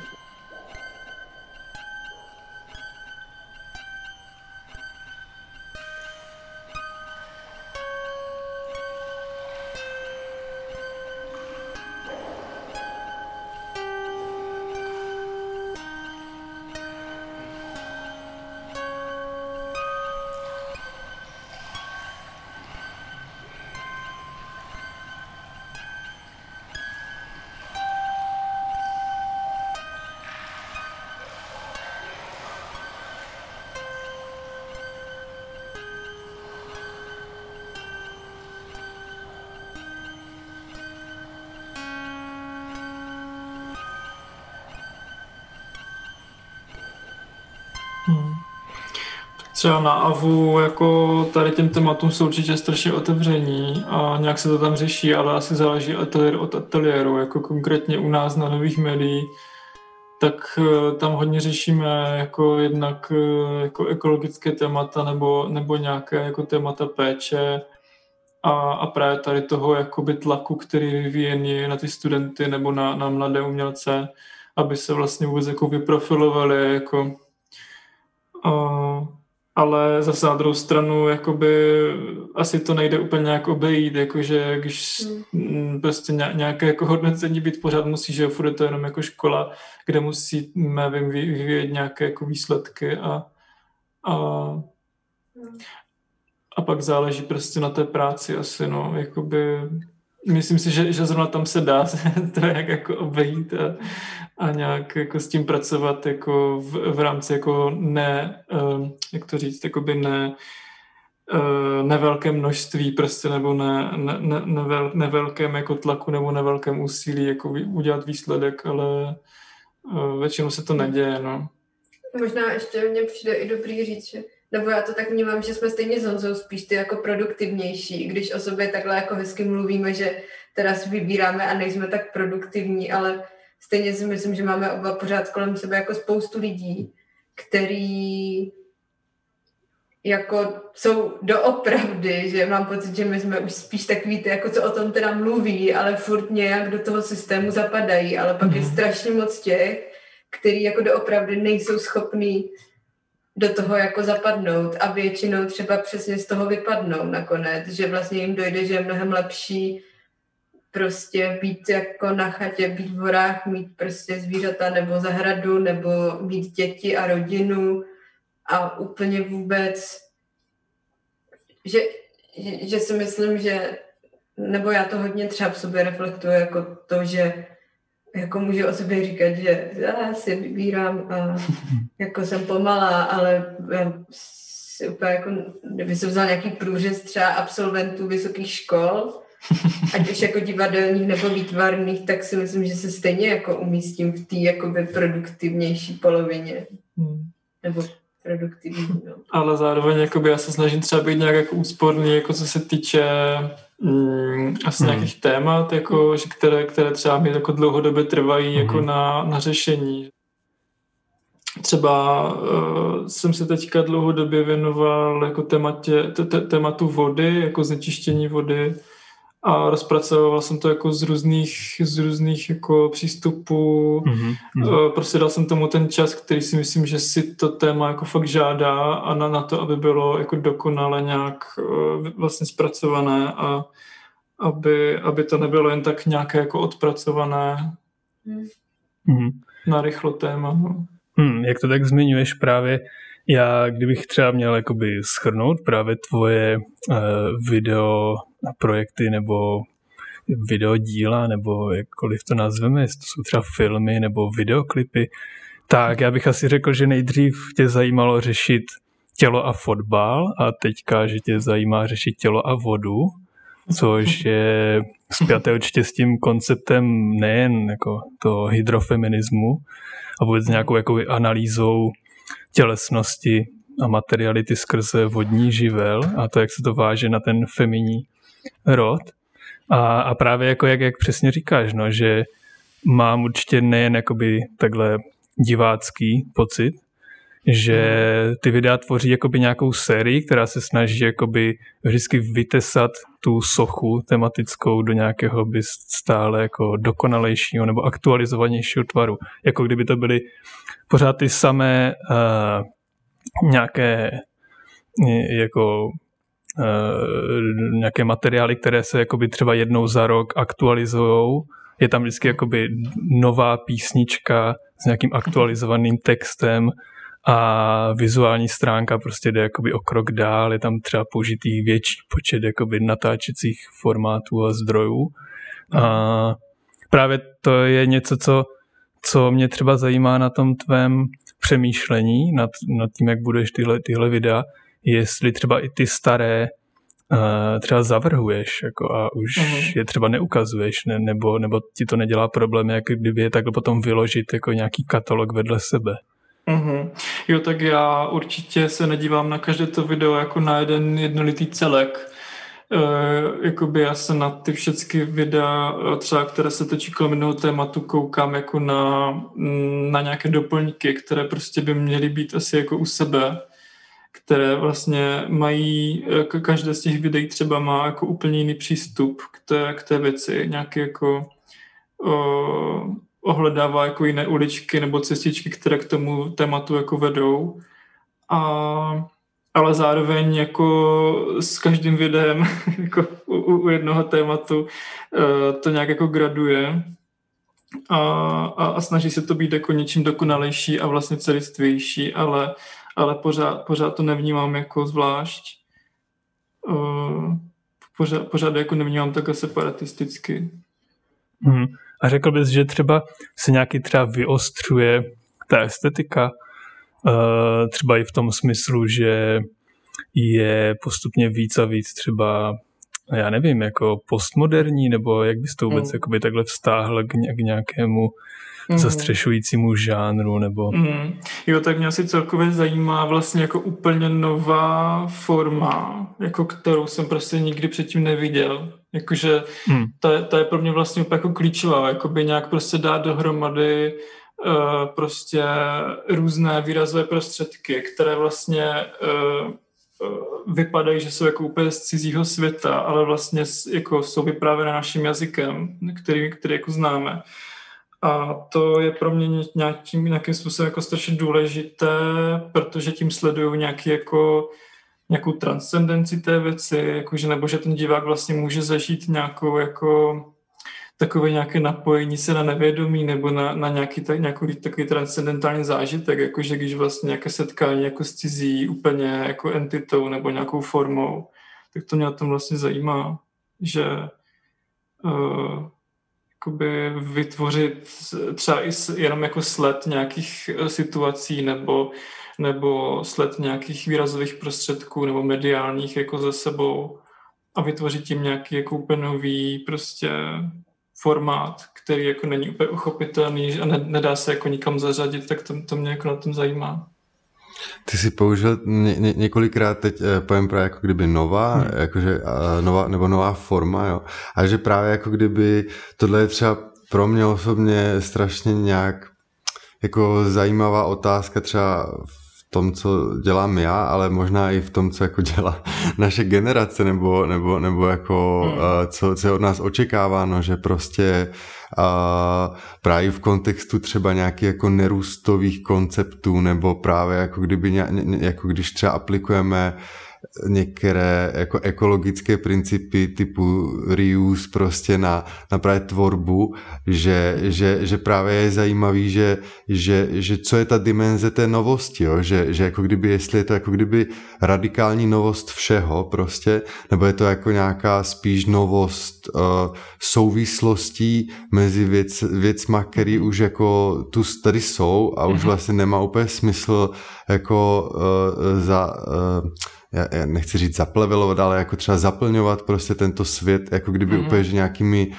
Třeba na AVU jako tady těm tématům jsou určitě strašně otevření a nějak se to tam řeší, ale asi záleží ateliér od ateliéru, jako konkrétně u nás na nových médií, tak eh, tam hodně řešíme jako jednak eh, jako ekologické témata nebo, nebo nějaké jako témata péče a, a právě tady toho jakoby tlaku, který vyvíjený na ty studenty nebo na, na mladé umělce, aby se vlastně vůbec jako vyprofilovali jako ale zase na druhou stranu jakoby asi to nejde úplně nějak obejít, jakože když hmm. prostě nějaké jako hodnocení být pořád musí, že furt je to jenom jako škola, kde musíme vím, vyvíjet nějaké jako výsledky a, a, hmm. a pak záleží prostě na té práci asi, no, jakoby myslím si, že, že zrovna tam se dá to jak jako obejít a, a nějak jako s tím pracovat jako v, v rámci jako ne, uh, jak to říct, jako by ne, uh, nevelké množství prostě nebo ne, ne, ne, nevel, nevelkém jako tlaku nebo nevelkém úsilí jako udělat výsledek, ale uh, většinou se to neděje, no. Možná ještě mně přijde i dobrý říct, že nebo já to tak vnímám, že jsme stejně s Honzou spíš ty jako produktivnější, když o sobě takhle jako hezky mluvíme, že teda si vybíráme a nejsme tak produktivní, ale stejně si myslím, že máme oba pořád kolem sebe jako spoustu lidí, který jako jsou doopravdy, že mám pocit, že my jsme už spíš takový ty, jako co o tom teda mluví, ale furt nějak do toho systému zapadají, ale pak mm-hmm. je mhm. strašně moc těch, který jako doopravdy nejsou schopní do toho jako zapadnout a většinou třeba přesně z toho vypadnou nakonec, že vlastně jim dojde, že je mnohem lepší prostě být jako na chatě, být v horách, mít prostě zvířata nebo zahradu, nebo mít děti a rodinu a úplně vůbec, že, že si myslím, že nebo já to hodně třeba v sobě reflektuju jako to, že jako můžu o sobě říkat, že já si vybírám a jako jsem pomalá, ale já si úplně jako, kdyby se vzal nějaký průřez třeba absolventů vysokých škol, ať už jako divadelních nebo výtvarných, tak si myslím, že se stejně jako umístím v té jakoby produktivnější polovině. Hmm. Nebo produktivní, no. Ale zároveň jakoby já se snažím třeba být nějak jako úsporný, jako co se týče mm, asi Hmm. nějakých témat, jako, že které, které třeba mi jako dlouhodobě trvají jako Mhm. na, na řešení. Třeba uh, jsem se teďka dlouhodobě věnoval jako tématě, te, te, tématu vody, jako znečištění vody a rozpracoval jsem to jako z různých, z různých jako přístupů. Mhm, mhm. Eh, Prostě dal jsem tomu ten čas, který si myslím, že si to téma jako fakt žádá a na, na to, aby bylo jako dokonale nějak eh, vlastně zpracované a aby, aby to nebylo jen tak nějaké jako odpracované Mhm. na rychlo téma. No. Hmm, jak to tak zmiňuješ právě, já kdybych třeba měl jakoby schrnout právě tvoje uh, video projekty nebo videodíla, nebo jakkoliv to nazveme, jestli to jsou třeba filmy nebo videoklipy, tak já bych asi řekl, že nejdřív tě zajímalo řešit tělo a fotbal a teďka, že tě zajímá řešit tělo a vodu, což je spjaté určitě s tím konceptem nejen jako toho hydrofeminismu, a vůbec nějakou jakoby analýzou tělesnosti a materiality skrze vodní živel a to, jak se to váže na ten feminní rod. A, a právě jako jak, jak přesně říkáš, no, že mám určitě nejen jakoby takhle divácký pocit, že ty videa tvoří jakoby nějakou sérii, která se snaží jakoby vždycky vytesat tu sochu tematickou do nějakého by stále jako dokonalejšího nebo aktualizovanějšího tvaru. Jako kdyby to byly pořád ty samé uh, nějaké eh, jako nějaké materiály, které se jakoby třeba jednou za rok aktualizujou. Je tam vždycky jakoby nová písnička s nějakým aktualizovaným textem a vizuální stránka prostě jde jakoby o krok dál, je tam třeba použitý větší počet jakoby natáčecích formátů a zdrojů. A právě to je něco, co, co mě třeba zajímá na tom tvém přemýšlení, nad, nad tím, jak budeš tyhle, tyhle videa, jestli třeba i ty staré uh, třeba zavrhuješ jako a už Mhm. je třeba neukazuješ, ne, nebo, nebo ti to nedělá problém, jak kdyby je takhle potom vyložit jako nějaký katalog vedle sebe. Mhm. Jo, tak já určitě se nedívám na každé to video jako na jeden jednolitý celek. E, jakoby já se na ty všechny videa, eh, třeba které se točí kolem jednoho tématu, koukám jako na, mm, na nějaké doplňky, které prostě by měly být asi jako u sebe, které vlastně mají, jako každé z těch videí třeba má jako úplně jiný přístup k té, k té věci, nějaký jako o, ohledává jako jiné uličky nebo cestičky, které k tomu tématu jako vedou. A, ale zároveň jako s každým videem jako u, u jednoho tématu eh, to nějak jako graduje a, a, a snaží se to být jako něčím dokonalejší a vlastně celistvější, ale, ale pořád, pořád to nevnímám jako zvlášť. Eh, Pořád, pořád jako nevnímám takhle separatisticky. Hmm. A řekl bys, že třeba se nějaký třeba vyostřuje ta estetika, uh, třeba i v tom smyslu, že je postupně víc a víc třeba, já nevím, jako postmoderní, nebo jak bys to vůbec Mm. jakoby takhle vztáhl k, ně- k nějakému Mhm. zastřešujícímu žánru, nebo... Mm. Jo, tak mě asi celkově zajímá vlastně jako úplně nová forma, jako kterou jsem prostě nikdy předtím neviděl. Jakože Hmm. ta, je- ta je pro mě vlastně úplně jako klíčová, jakoby nějak prostě dát dohromady uh, prostě různé výrazové prostředky, které vlastně uh, vypadají, že jsou jako úplně z cizího světa, ale vlastně jako jsou vyprávěné naším jazykem, který, který jako známe. A to je pro mě ně- nějakým, nějakým způsobem jako strašně důležité, protože tím sleduju nějaký jako, nějakou transcendenci té věci, jakože, nebo že ten divák vlastně může zažít nějakou jako takové nějaké napojení se na nevědomí nebo na, na nějaký, tak, nějaký takový transcendentální zážitek, jakože když vlastně nějaké setkání jako s cizí úplně jako entitou nebo nějakou formou, tak to mě na tom vlastně zajímá, že uh, vytvořit třeba i jenom jako sled nějakých eh, situací nebo, nebo sled nějakých výrazových prostředků nebo mediálních jako za sebou a vytvořit tím nějaký jako úplně nový prostě formát, který jako není úplně uchopitelný a ne, nedá se jako nikam zařadit, tak to, to mě jako na tom zajímá. Ty jsi použil ně, ně, několikrát teď eh, pojem právě jako kdyby nová, hmm. jakože nová, nebo nová forma, jo. A že právě jako kdyby tohle je třeba pro mě osobně strašně nějak jako zajímavá otázka třeba v tom, co dělám já, ale možná i v tom, co jako dělá naše generace, nebo, nebo, nebo jako hmm. uh, co, co je od nás očekáváno, že prostě uh, právě v kontextu třeba nějakých jako nerůstových konceptů, nebo právě jako kdyby, ně, jako když třeba aplikujeme uh, některé jako ekologické principy typu reuse prostě na, na právě tvorbu, že, že, že právě je zajímavý, že, že, že co je ta dimenze té novosti, jo? Že, že jako kdyby, jestli je to jako kdyby radikální novost všeho prostě, nebo je to jako nějaká spíš novost uh, souvislostí mezi věc, věcma, které už jako tu tady jsou a už mhm. vlastně nemá úplně smysl jako uh, za uh, já, já nechci říct zaplevelovat, ale jako třeba zaplňovat prostě tento svět, jako kdyby mm-hmm. úplně že nějakými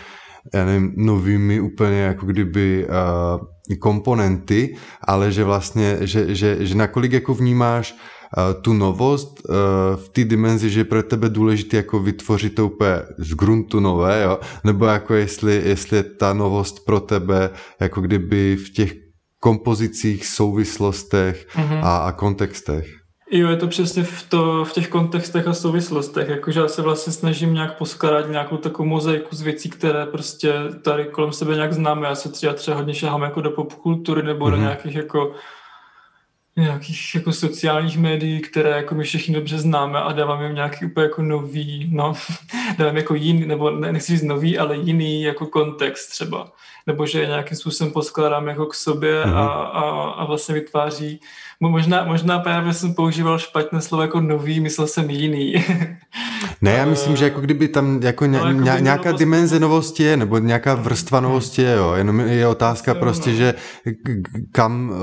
já nevím, novými úplně jako kdyby uh, komponenty, ale že vlastně, že, že, že nakolik jako vnímáš uh, tu novost uh, v té dimenzi, že je pro tebe důležité jako vytvořit to úplně z gruntu nové, jo? nebo jako jestli, jestli je ta novost pro tebe jako kdyby v těch kompozicích, souvislostech mm-hmm. a, a kontextech. Jo, je to přesně v, to, v těch kontextech a souvislostech, jakože já se vlastně snažím nějak poskládat nějakou takovou mozaiku z věcí, které prostě tady kolem sebe nějak známe. Já se třeba, třeba hodně šahám jako do popkultury nebo mm-hmm. do mhm. nějakých jako nějakých jako sociálních médií, které jako my všichni dobře známe a dávám jim nějaký úplně jako nový, no, dávám jako jiný, nebo nechci říct nový, ale jiný jako kontext třeba. Nebo že je nějakým způsobem poskládám jako k sobě a, a, a vlastně vytváří Možná, možná právě jsem používal špatné slovo jako nový, myslel jsem jiný. ne, já myslím, že jako kdyby tam jako, ně, no, jako ně, nějaká novost... dimenze novosti je, nebo nějaká vrstva novosti je, jo. Jenom je otázka prostě, no. že kam,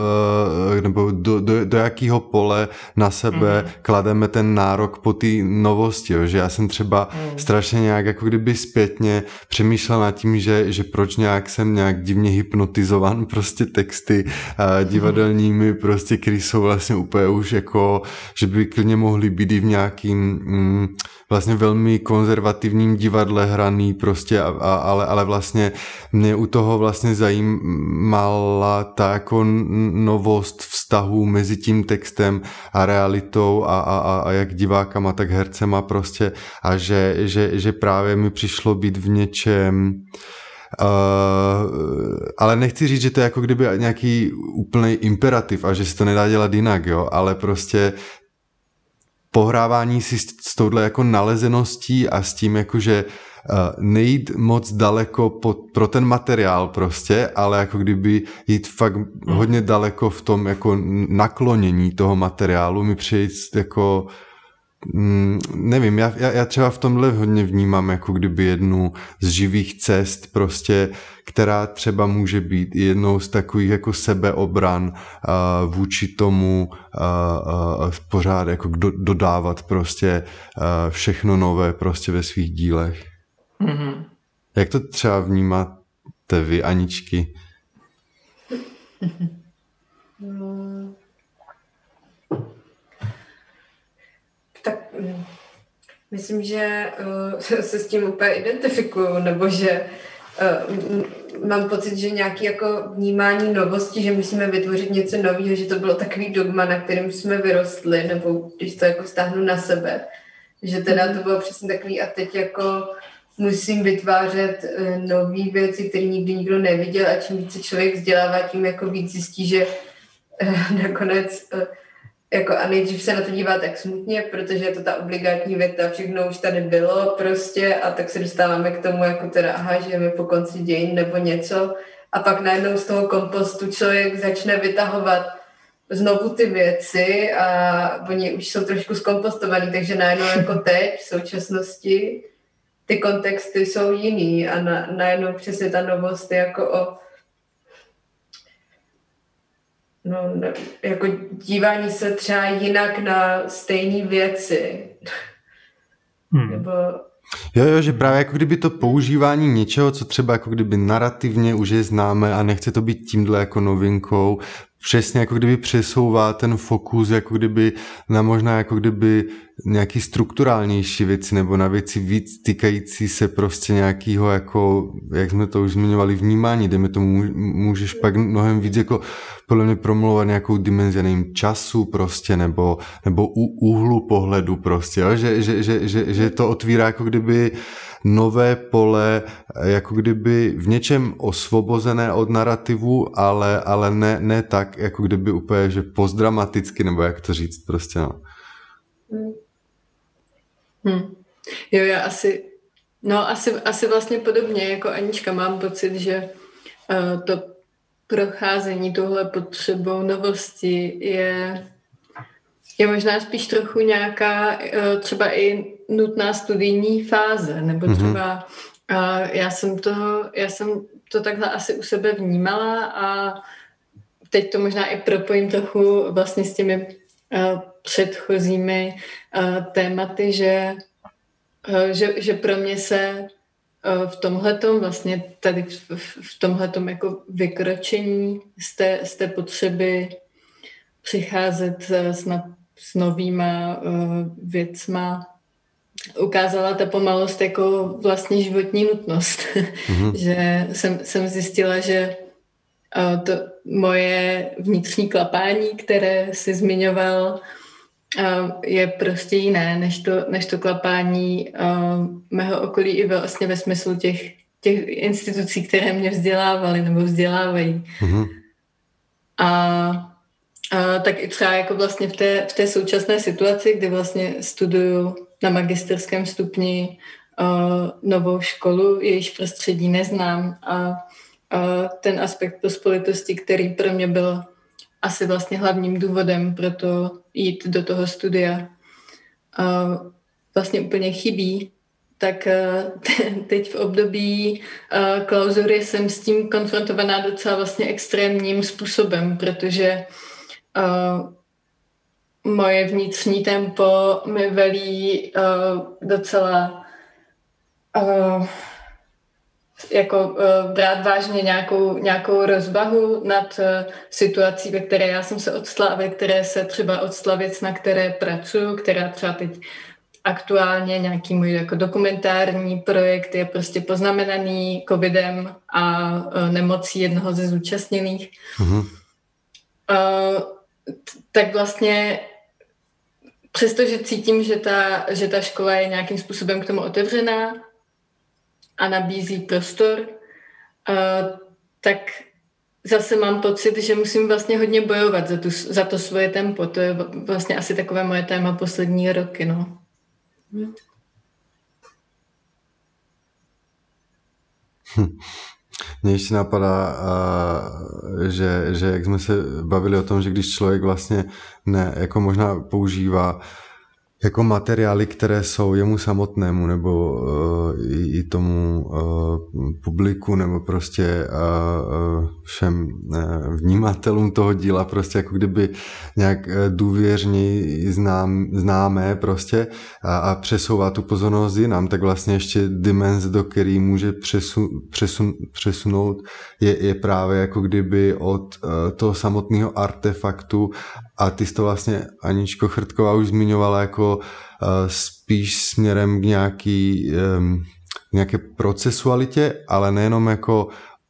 eh, nebo do, do, do jakého pole na sebe mm. klademe ten nárok po té novosti, jo. Že já jsem třeba mm. strašně nějak jako kdyby zpětně přemýšlel nad tím, že, že proč nějak jsem nějak divně hypnotizovan prostě texty divadelními prostě, který jsou vlastně úplně už jako, že by klidně mohly být i v nějakým mm, vlastně velmi konzervativním divadle hraný prostě, a, a, ale, ale vlastně mě u toho vlastně zajímala ta jako novost vztahu mezi tím textem a realitou a, a, a, a jak divákama, tak hercema prostě a že, že, že právě mi přišlo být v něčem Uh, ale nechci říct, že to je jako kdyby nějaký úplný imperativ a že se to nedá dělat jinak, jo, ale prostě pohrávání si s, s touhle jako nalezeností a s tím jako, že uh, nejít moc daleko pod, pro ten materiál prostě, ale jako kdyby jít fakt hmm. hodně daleko v tom jako naklonění toho materiálu mi přijít jako Mm, nevím, já, já, já třeba v tomhle hodně vnímám jako kdyby jednu z živých cest prostě, která třeba může být jednou z takových jako sebeobran uh, vůči tomu uh, uh, pořád jako do, dodávat prostě uh, všechno nové prostě ve svých dílech. Mm-hmm. Jak to třeba vnímáte vy, Aničky? No, Tak mm, myslím, že uh, se s tím úplně identifikuju, nebo že uh, mám pocit, že nějaký jako vnímání novosti, že musíme vytvořit něco nového, že to bylo takový dogma, na kterým jsme vyrostli, nebo když to jako stáhnu na sebe, že teda to bylo přesně takový a teď jako musím vytvářet uh, nové věci, které nikdy nikdo neviděl a čím více člověk vzdělává, tím jako víc zjistí, že nakonec jako a nejdřív se na to dívá tak smutně, protože je to ta obligátní věta, všechno už tady bylo prostě a tak se dostáváme k tomu, jako teda, aha, žijeme po konci dějin nebo něco. A pak najednou z toho kompostu člověk začne vytahovat znovu ty věci a oni už jsou trošku zkompostovaný, takže najednou jako teď v současnosti ty kontexty jsou jiný a na, najednou přesně ta novost je jako o no, jako dívání se třeba jinak na stejné věci. Hmm. Nebo Jo, jo, že právě jako kdyby to používání něčeho, co třeba jako kdyby narrativně už je známe a nechce to být tímhle jako novinkou, přesně jako kdyby přesouvá ten fokus jako kdyby na možná jako kdyby nějaký strukturálnější věci nebo na věci víc týkající se prostě nějakého jako, jak jsme to už zmiňovali, vnímání, dejme tomu, můžeš pak mnohem víc jako podle mě promluvat nějakou dimenzi, nevím, času prostě, nebo, nebo úhlu pohledu prostě, jo? Že, že, že, že, že to otvírá jako kdyby nové pole, jako kdyby v něčem osvobozené od narrativu, ale, ale ne, ne tak, jako kdyby úplně, že postdramaticky, nebo jak to říct prostě, no. Hmm. Jo, já asi, no asi, asi vlastně podobně jako Anička mám pocit, že uh, to procházení tohle potřebou novosti je, je možná spíš trochu nějaká uh, třeba i nutná studijní fáze, nebo mhm. třeba já jsem to, já jsem to takhle asi u sebe vnímala a teď to možná i propojím trochu vlastně s těmi uh, předchozími uh, tématy, že, uh, že, že pro mě se v tomhletom, vlastně tady v, v tomhletom jako vykročení z té, z té potřeby přicházet s, na, s novýma uh, věcma, ukázala ta pomalost jako vlastně životní nutnost. Mm-hmm. že jsem, jsem zjistila, že uh, to moje vnitřní klapání, které si zmiňoval, je prostě jiné než to, než to klapání mého okolí i vlastně ve smyslu těch, těch institucí, které mě vzdělávaly nebo vzdělávají. Mm-hmm. A, a tak i třeba jako vlastně v té, v té současné situaci, kdy vlastně studuju na magisterském stupni uh, novou školu, jejíž prostředí neznám a uh, ten aspekt pospolitosti, který pro mě byl asi vlastně hlavním důvodem pro to jít do toho studia uh, vlastně úplně chybí, tak teď v období klauzury jsem s tím konfrontovaná docela vlastně extrémním způsobem, protože moje vnitřní tempo mi velí uh, docela uh, jako uh, brát vážně nějakou, nějakou rozvahu nad uh, situací, ve které já jsem se odstla a ve které se třeba odstla věc, na které pracuju, která třeba teď aktuálně nějaký můj jako dokumentární projekt je prostě poznamenaný covidem a uh, nemocí jednoho ze zúčastněných. Mm-hmm. Uh, tak vlastně přestože cítím, že ta, že ta škola je nějakým způsobem k tomu otevřená a nabízí prostor, uh, tak zase mám pocit, že musím vlastně hodně bojovat za, tu, za to svoje tempo. To je vlastně asi takové moje téma poslední roky. No. Hm. Mně ještě napadá, že, že jak jsme se bavili o tom, že když člověk vlastně ne, jako možná používá jako materiály, které jsou jemu samotnému nebo uh, i, tomu uh, publiku nebo prostě uh, všem uh, vnímatelům toho díla prostě jako kdyby nějak uh, důvěřně znám, známé prostě a, a přesouvá tu pozornost jinam, tak vlastně ještě dimenze, do který může přesu, přesun, přesunout, je, je právě jako kdyby od uh, toho samotného artefaktu a ty jsi to vlastně Aničko Chrtková už zmiňovala jako uh, spíš směrem k nějaký, um, nějaké procesualitě, ale nejenom jako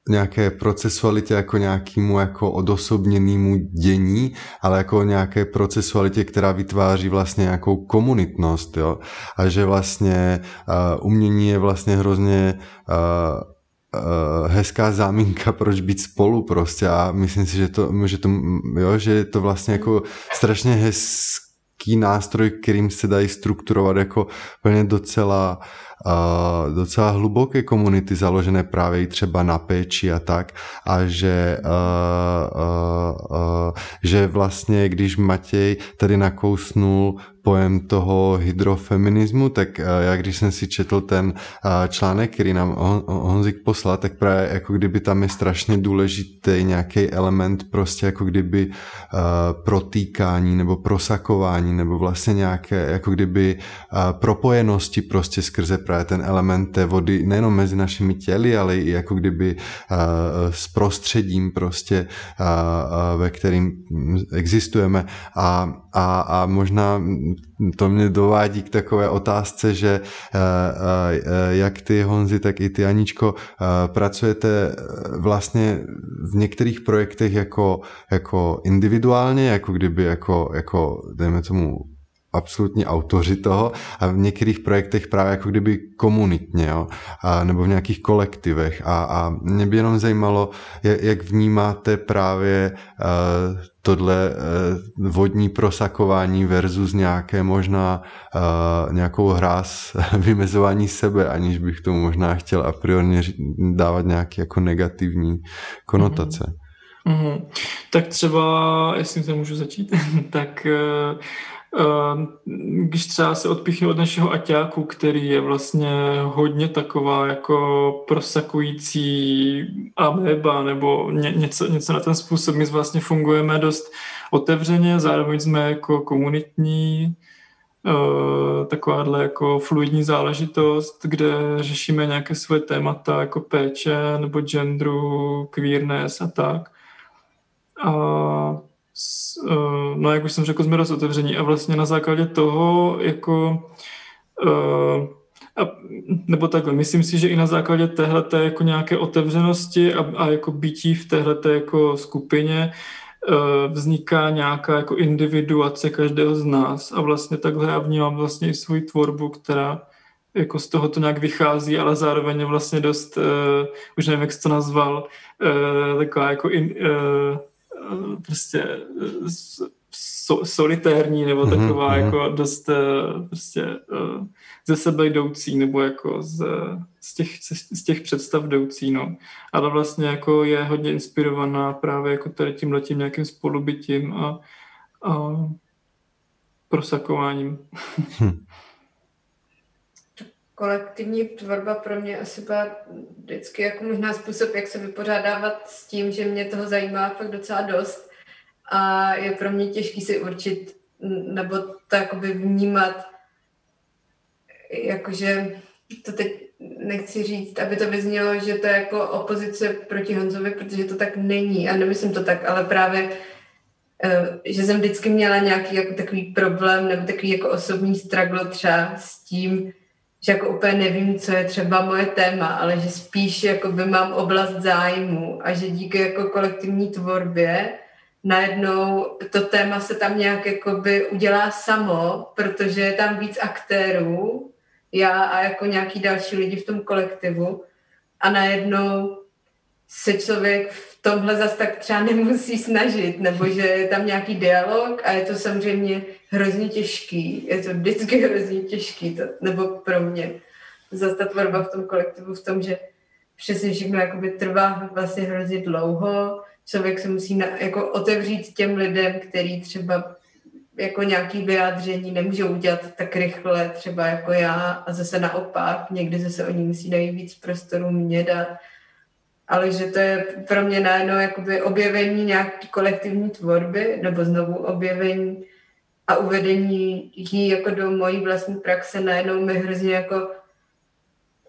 nějaké procesualitě jako nějakému jako odosobněnému dění, ale jako nějaké procesualitě, která vytváří vlastně nějakou komunitnost, jo. A že vlastně uh, umění je vlastně hrozně uh, uh, hezká záminka, proč být spolu prostě. A myslím si, že to, že to, jo, že je to vlastně jako strašně hezký nástroj, kterým se dají strukturovat jako plně docela uh, docela hluboké komunity založené právě třeba na péči a tak. A že, uh, uh, uh, že vlastně když Matěj tady nakousnul pojem toho hydrofeminismu, tak já když jsem si četl ten článek, který nám Honzik poslal, tak právě jako kdyby tam je strašně důležitý nějaký element prostě jako kdyby protýkání nebo prosakování nebo vlastně nějaké jako kdyby propojenosti prostě skrze právě ten element té vody nejenom mezi našimi těly, ale i jako kdyby s prostředím prostě, ve kterým existujeme. A, a, a možná to mě dovádí k takové otázce, že jak ty Honzi, tak i ty Aničko pracujete vlastně v některých projektech jako, jako individuálně, jako kdyby jako, jako dejme tomu absolutní autoři toho a v některých projektech právě jako kdyby komunitně, jo? A, nebo v nějakých kolektivech a, a mě by jenom zajímalo, jak, vnímáte právě uh, tohle uh, vodní prosakování versus nějaké možná uh, nějakou hráz vymezování sebe, aniž bych tomu možná chtěl a priori dávat nějaké jako negativní konotace. Mm-hmm. Mm-hmm. Tak třeba, jestli se můžu začít, tak uh, když třeba se odpíchnu od našeho Aťáku, který je vlastně hodně taková jako prosakující ameba nebo ně, něco, něco na ten způsob. My vlastně fungujeme dost otevřeně, zároveň jsme jako komunitní, uh, takováhle jako fluidní záležitost, kde řešíme nějaké svoje témata jako péče nebo genderu, queerness a tak. A no jak už jsem řekl, jsme dost otevření a vlastně na základě toho jako uh, a, nebo takhle, myslím si, že i na základě téhleté jako nějaké otevřenosti a, a jako bytí v téhleté jako skupině uh, vzniká nějaká jako individuace každého z nás a vlastně takhle já vnímám vlastně i svou tvorbu, která jako z toho to nějak vychází, ale zároveň je vlastně dost, uh, už nevím, jak jsi to nazval, uh, taková jako in, uh, prostě so, solitérní nebo mhm, taková mm-hmm. jako dost eh, prostě ze sebe jdoucí nebo jako z, z, těch, z těch představ jdoucí, no. Ale vlastně jako je hodně inspirovaná právě jako tady tím letím nějakým spolubytím a, a prosakováním. Hm. Kolektivní tvorba pro mě asi byla vždycky jako možná způsob, jak se vypořádávat s tím, že mě toho zajímá fakt docela dost. A je pro mě těžký si určit nebo to vnímat jakože to teď nechci říct, aby to vyznělo, že to je jako opozice proti Honzovi, protože to tak není. A nemyslím to tak, ale právě eh, že jsem vždycky měla nějaký jako takový problém nebo takový jako osobní struggle třeba s tím, že jako úplně nevím, co je třeba moje téma, ale že spíš jako by mám oblast zájmu a že díky jako kolektivní tvorbě najednou to téma se tam nějak jako by udělá samo, protože je tam víc aktérů, já a jako nějaký další lidi v tom kolektivu a najednou se člověk v tomhle zase tak třeba nemusí snažit, nebo že je tam nějaký dialog a je to samozřejmě hrozně těžký. Je to vždycky hrozně těžký, to, nebo pro mě. Zase ta tvorba v tom kolektivu v tom, že přesně všechno jakoby trvá vlastně hrozně dlouho. Člověk se musí na, jako otevřít těm lidem, který třeba jako nějaký vyjádření nemůžou udělat tak rychle, třeba jako já, a zase naopak, někdy zase oni musí najít víc prostoru mě dát ale že to je pro mě najednou jakoby objevení nějaké kolektivní tvorby, nebo znovu objevení a uvedení jí jako do mojí vlastní praxe najednou mi hrozně jako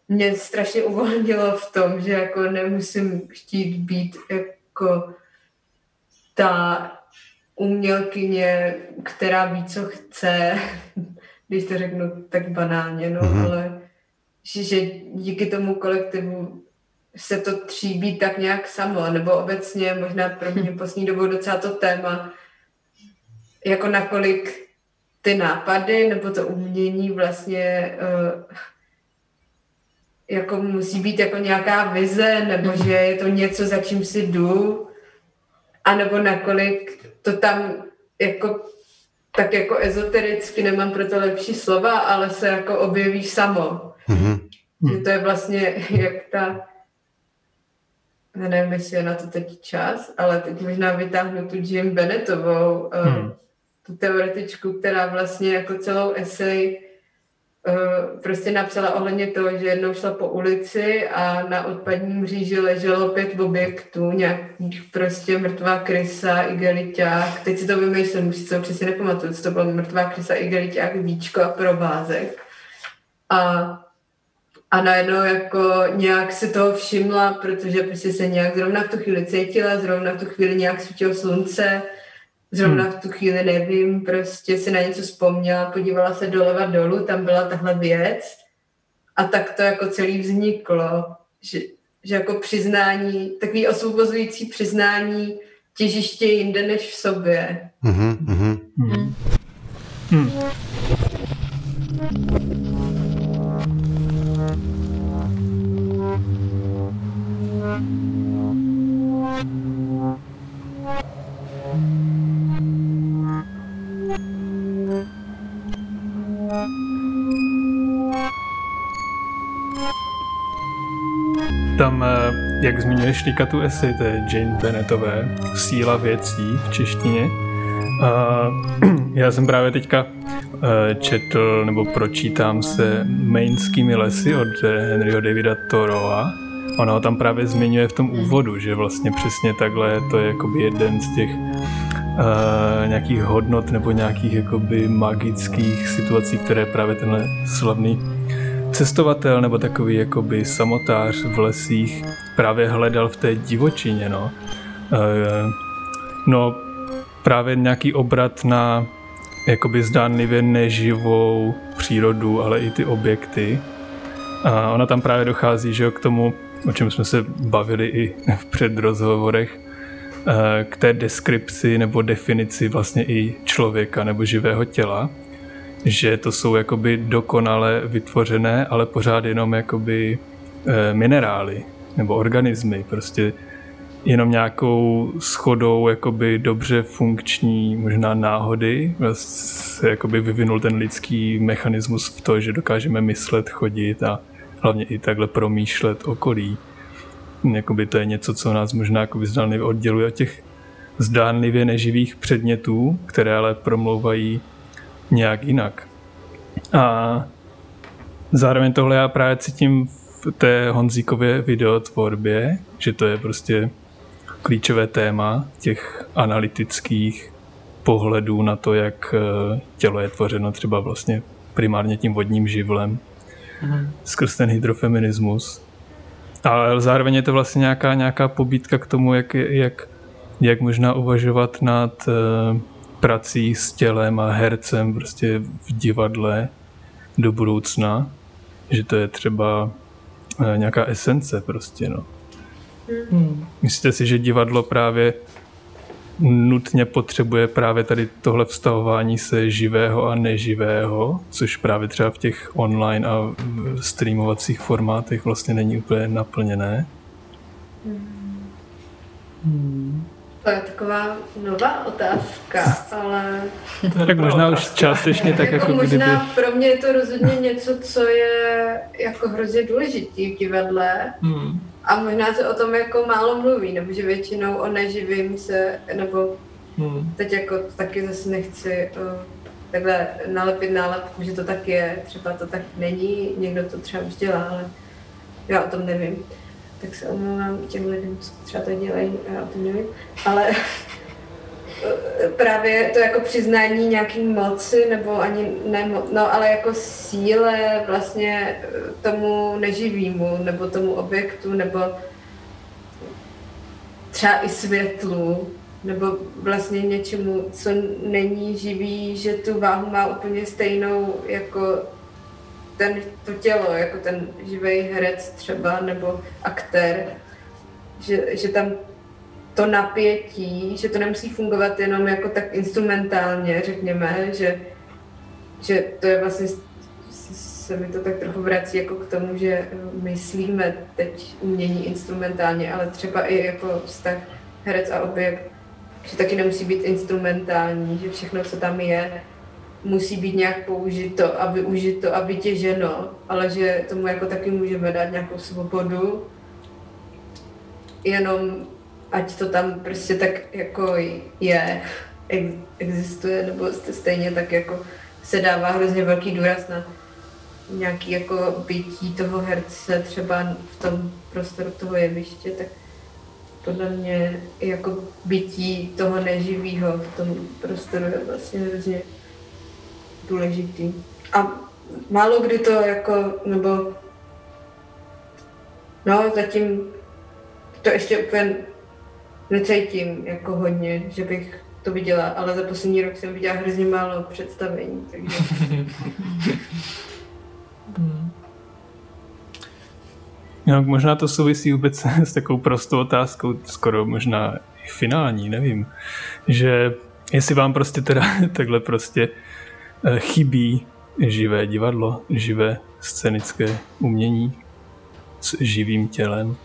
mě strašně uvolnilo v tom, že jako nemusím chtít být jako ta umělkyně, která ví, co chce, když to řeknu tak banálně, no, mm-hmm. ale že, že díky tomu kolektivu se to tříbí tak nějak samo, nebo obecně možná pro mě poslední dobou docela to téma, jako nakolik ty nápady nebo to umění vlastně uh, jako musí být jako nějaká vize, nebo že je to něco, za čím si jdu, a nebo nakolik to tam jako tak jako ezotericky, nemám pro to lepší slova, ale se jako objeví samo. Mm-hmm. Že to je vlastně jak ta nevím, jestli je na to teď čas, ale teď možná vytáhnu tu Jim Bennettovou, eh, hmm. Tu teoretičku, která vlastně jako celou esej uh, prostě napsala ohledně toho, že jednou šla po ulici a na odpadní mříži leželo pět objektů, nějakých prostě mrtvá krysa, igeliťák, teď si to vymýšlím, už si to přesně nepamatuju, co to bylo mrtvá krysa, igeliťák, víčko a provázek. A a najednou jako nějak si toho všimla, protože prostě se nějak zrovna v tu chvíli cítila, zrovna v tu chvíli nějak svítilo slunce, zrovna hmm. v tu chvíli nevím, prostě si na něco vzpomněla, podívala se doleva dolů, tam byla tahle věc a tak to jako celý vzniklo, že, že jako přiznání, takový osvobozující přiznání těžiště jinde než v sobě. Mm-hmm. Mm. Hmm. Tam, jak zmiňuješ týka tu esej, to je Jane Bennettové, Síla věcí v češtině. A já jsem právě teďka eh, četl nebo pročítám se Mainskými lesy od Henryho Davida Toroa. Ona ho tam právě zmiňuje v tom úvodu, že vlastně přesně takhle to je jakoby jeden z těch uh, nějakých hodnot nebo nějakých jakoby magických situací, které právě tenhle slavný cestovatel nebo takový jakoby samotář v lesích právě hledal v té divočině, no. Uh, no, právě nějaký obrat na jakoby zdánlivě neživou přírodu, ale i ty objekty. A ona tam právě dochází, že jo, k tomu, o čem jsme se bavili i v předrozhovorech, eh, k té deskripci nebo definici vlastně i člověka nebo živého těla, že to jsou jakoby dokonale vytvořené, ale pořád jenom jakoby eh, minerály nebo organismy, prostě jenom nějakou schodou jakoby dobře funkční možná náhody se jakoby vyvinul ten lidský mechanismus v to, že dokážeme myslet, chodit a hlavně i takhle promýšlet okolí. Jakoby to je něco, co nás možná jakoby zdánlivě odděluje od těch zdánlivě neživých předmětů, které ale promlouvají nějak jinak. A zároveň tohle já právě cítím v té Honzíkově videotvorbě, že to je prostě klíčové téma těch analytických pohledů na to, jak eh, tělo je tvořeno třeba vlastně primárně tím vodním živlem mm. skrz ten hydrofeminismus. Ale zároveň je to vlastně nějaká, nějaká pobídka k tomu, jak, jak, jak možná uvažovat nad uh, prací s tělem a hercem prostě v divadle do budoucna, že to je třeba uh, nějaká esence prostě, no. Hmm. Myslíte si, že divadlo právě nutně potřebuje právě tady tohle vztahování se živého a neživého, což právě třeba v těch online a streamovacích formátech vlastně není úplně naplněné? Hmm. To je taková nová otázka, ale... tak možná už částečně tak jako, jako možná kdyby... pro mě je to rozhodně něco, co je jako hrozně důležitý v divadle. Hmm a možná se o tom jako málo mluví, nebo že většinou o neživým se, nebo hmm. teď jako taky zase nechci uh, takhle nalepit nálepku, že to tak je, třeba to tak není, někdo to třeba už dělá, ale já o tom nevím. Tak se omlouvám těm lidem, co třeba to dělají, já o tom nevím. Ale právě to jako přiznání nějaký moci, nebo ani ne, no ale jako síle vlastně eh, tomu neživýmu, nebo tomu objektu, nebo třeba i světlu, nebo vlastně něčemu, co není živý, že tu váhu má úplně stejnou jako ten, to tělo, jako ten živý herec třeba, nebo aktér, že, že tam to napětí, že to nemusí fungovat jenom jako tak instrumentálně, řekněme, že, že to je vlastně, se mi to tak trochu vrací jako k tomu, že myslíme teď umění instrumentálně, ale třeba i jako vztah herec a objekt, že taky nemusí být instrumentální, že všechno, co tam je, musí být nějak použito a využito a vytěženo, ale že tomu jako taky můžeme dát nějakou svobodu, jenom ať to tam prostě tak jako je. existuje, nebo stejně tak jako se dává hrozně velký důraz na nějaký jako bytí toho herce třeba v tom prostoru toho jeviště, tak podle mě jako bytí toho neživého v tom prostoru je vlastně hrozně důležitý. A málo kdy to jako, nebo no zatím to ještě úplně necítím jako hodně, že bych to viděla, ale za poslední rok jsem viděla hrozně málo představení, takže... No, možná to souvisí vůbec s takovou prostou otázkou, skoro možná i finální, nevím, že jestli vám prostě teda takhle prostě chybí živé divadlo, živé scénické umění s živým tělem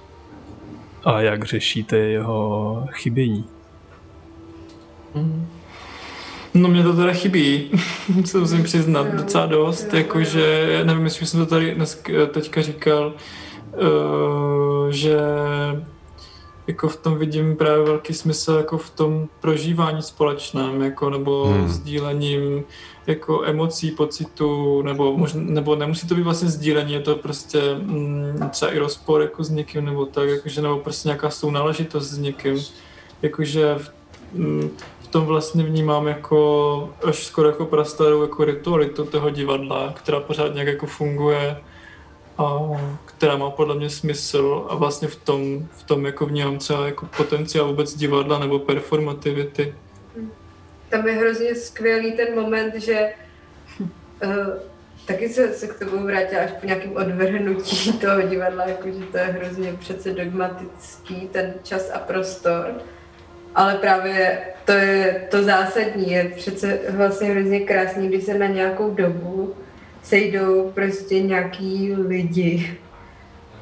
a jak řešíte jeho chybění. No mě to teda chybí, se musím přiznat, docela dost, jakože, nevím, jestli jsem to tady dnes, teďka říkal, uh, že jako v tom vidím právě velký smysl jako v tom prožívání společném, jako nebo hmm. sdílením jako emocí, pocitů, nebo, možná, nebo nemusí to být vlastně sdílení, je to prostě mm, třeba i rozpor jako s někým, nebo tak, jakože, nebo prostě nějaká sounáležitost s někým, jakože v, mm, v tom vlastně vnímám jako až skoro jako prastarou jako ritualitu toho divadla, která pořád nějak jako funguje a která má podle mě smysl a vlastně v tom, v tom jako vnímám třeba jako potenciál vůbec divadla nebo performativity. Tam je hrozně skvělý ten moment, že uh, taky se, se k tomu vrátila až po nějakém odvrhnutí toho divadla, jakože to je hrozně přece dogmatický, ten čas a prostor. Ale právě to je to zásadní, je přece vlastně hrozně krásný, když se na nějakou dobu sejdou prostě nějaký lidi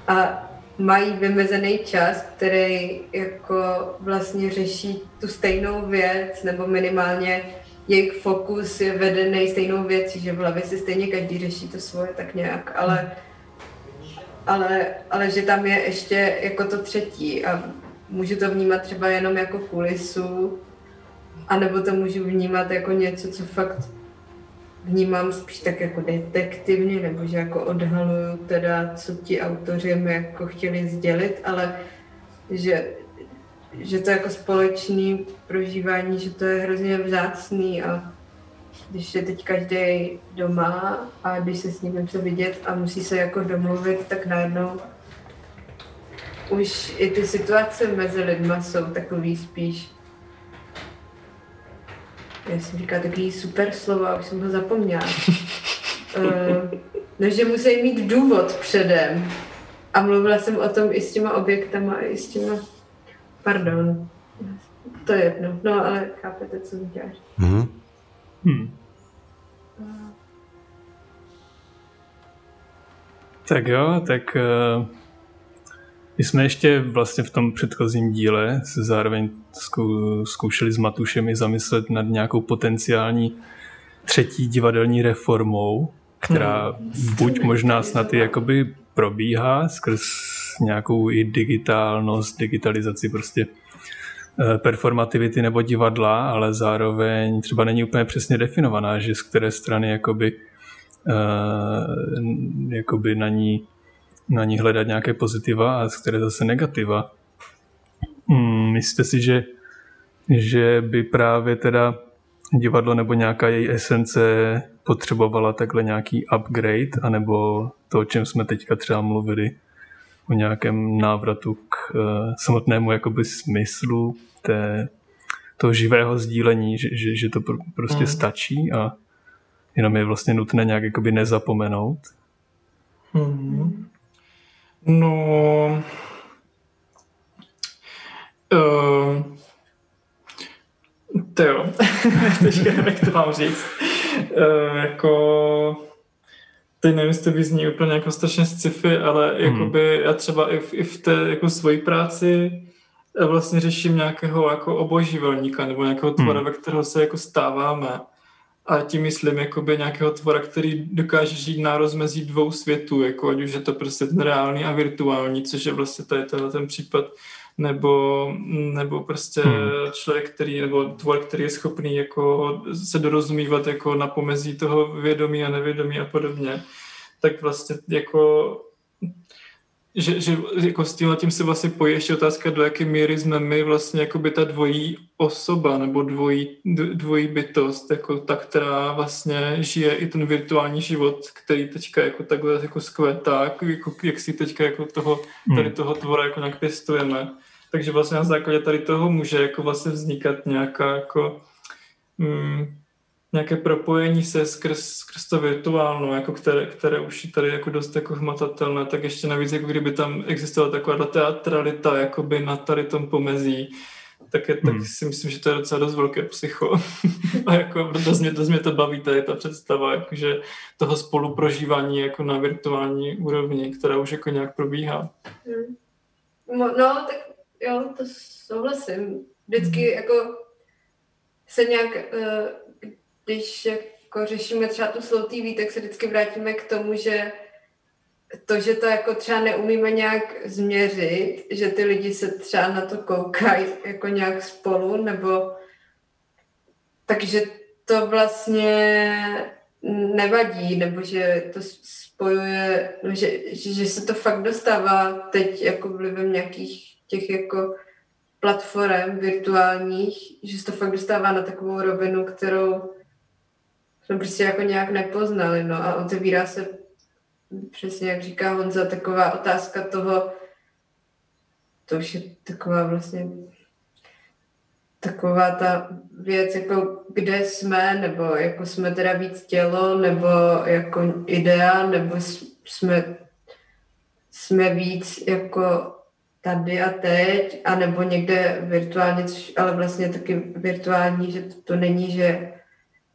a mají vymezený čas, který jako vlastně řeší tu stejnou věc, nebo minimálně jejich fokus je vedený stejnou věcí, že v hlavě si stejně každý řeší to svoje tak nějak, ale, ale, ale že tam je ještě jako to třetí a můžu to vnímat třeba jenom jako kulisu, anebo to můžu vnímat jako něco, co fakt vnímám spíš tak jako detektivně, nebo že jako odhaluju teda, co ti autoři mi jako chtěli sdělit, ale že, že to jako společný prožívání, že to je hrozně vzácný a když je teď každý doma a když se s ním chce vidět a musí se jako domluvit, tak najednou už i ty situace mezi lidma jsou takový spíš já jsem říkala takový super slova, už jsem ho zapomněla. uh, no, že musí mít důvod předem. A mluvila jsem o tom i s těma objektama, i s těma... Pardon. To je jedno. No, ale chápete, co děláš. Mm-hmm. Hmm. Tak jo, tak uh, my jsme ještě vlastně v tom předchozím díle se zároveň zkoušeli s Matušem i zamyslet nad nějakou potenciální třetí divadelní reformou, která hmm. buď možná snad i jakoby probíhá skrz nějakou i digitálnost, digitalizaci prostě eh, performativity nebo divadla, ale zároveň třeba není úplně přesně definovaná, že z které strany jakoby, uh, jakoby na ní na ní hledat nějaké pozitiva a z které zase negativa. Hmm, myslíte si, že, že by právě teda divadlo nebo nějaká její esence potřebovala takhle nějaký upgrade, anebo to, o čem jsme teďka třeba mluvili, o nějakém návratu k uh, samotnému jakoby smyslu té, toho živého sdílení, že, že, že to pr- prostě mm. stačí a jenom je vlastně nutné nějak jakoby nezapomenout. Mm. No... Uh, to jo, teďka jak to mám říct. Uh, jako... Teď nevím, jestli to vyzní úplně jako strašně sci-fi, ale hmm. jakoby já třeba i v, i v té jako svojí práci vlastně řeším nějakého jako obožívalníka nebo nějakého tvora, hmm. ve kterého se jako stáváme. A tím myslím jakoby nějakého tvora, který dokáže žít na rozmezí dvou světů, jako ať už je to prostě ten reálný a virtuální, což je vlastně tady tenhle ten případ nebo, nebo prostě hmm. člověk, který, nebo tvor, který je schopný jako se dorozumívat jako na pomezí toho vědomí a nevědomí a podobně, tak vlastně jako že, že jako s tím, tím se vlastně pojí ještě otázka, do jaké míry jsme my vlastně jako by ta dvojí osoba nebo dvojí, dvojí bytost, jako ta, která vlastně žije i ten virtuální život, který teďka jako takhle jako skvětá, jako, jak si teďka jako toho, tady hmm. toho tvora jako nějak pěstujeme. Takže vlastně na základě tady toho může jako vlastně vznikat nějaká jako mm, nějaké propojení se skrz, skrz to virtuálno, jako které, které už je tady jako dost jako hmatatelné, tak ještě navíc, jako kdyby tam existovala taková teatralita jakoby na tady tom pomezí, tak, je, tak hmm. si myslím, že to je docela dost velké psycho. a jako dost mě, dost mě to baví, tady ta představa, jakože toho spoluprožívání jako na virtuální úrovni, která už jako nějak probíhá. Hmm. No, no, tak jo, to souhlasím. Vždycky hmm. jako se nějak uh, když jako řešíme třeba tu slow TV, tak se vždycky vrátíme k tomu, že to, že to jako třeba neumíme nějak změřit, že ty lidi se třeba na to koukají jako nějak spolu, nebo takže to vlastně nevadí, nebo že to spojuje, no, že, že se to fakt dostává teď jako vlivem nějakých těch jako platform virtuálních, že se to fakt dostává na takovou rovinu, kterou jsme prostě jako nějak nepoznali, no a otevírá se přesně, jak říká Honza, taková otázka toho, to už je taková vlastně taková ta věc, jako kde jsme, nebo jako jsme teda víc tělo, nebo jako idea, nebo jsme, jsme víc jako tady a teď, a nebo někde virtuálně, ale vlastně taky virtuální, že to, to není, že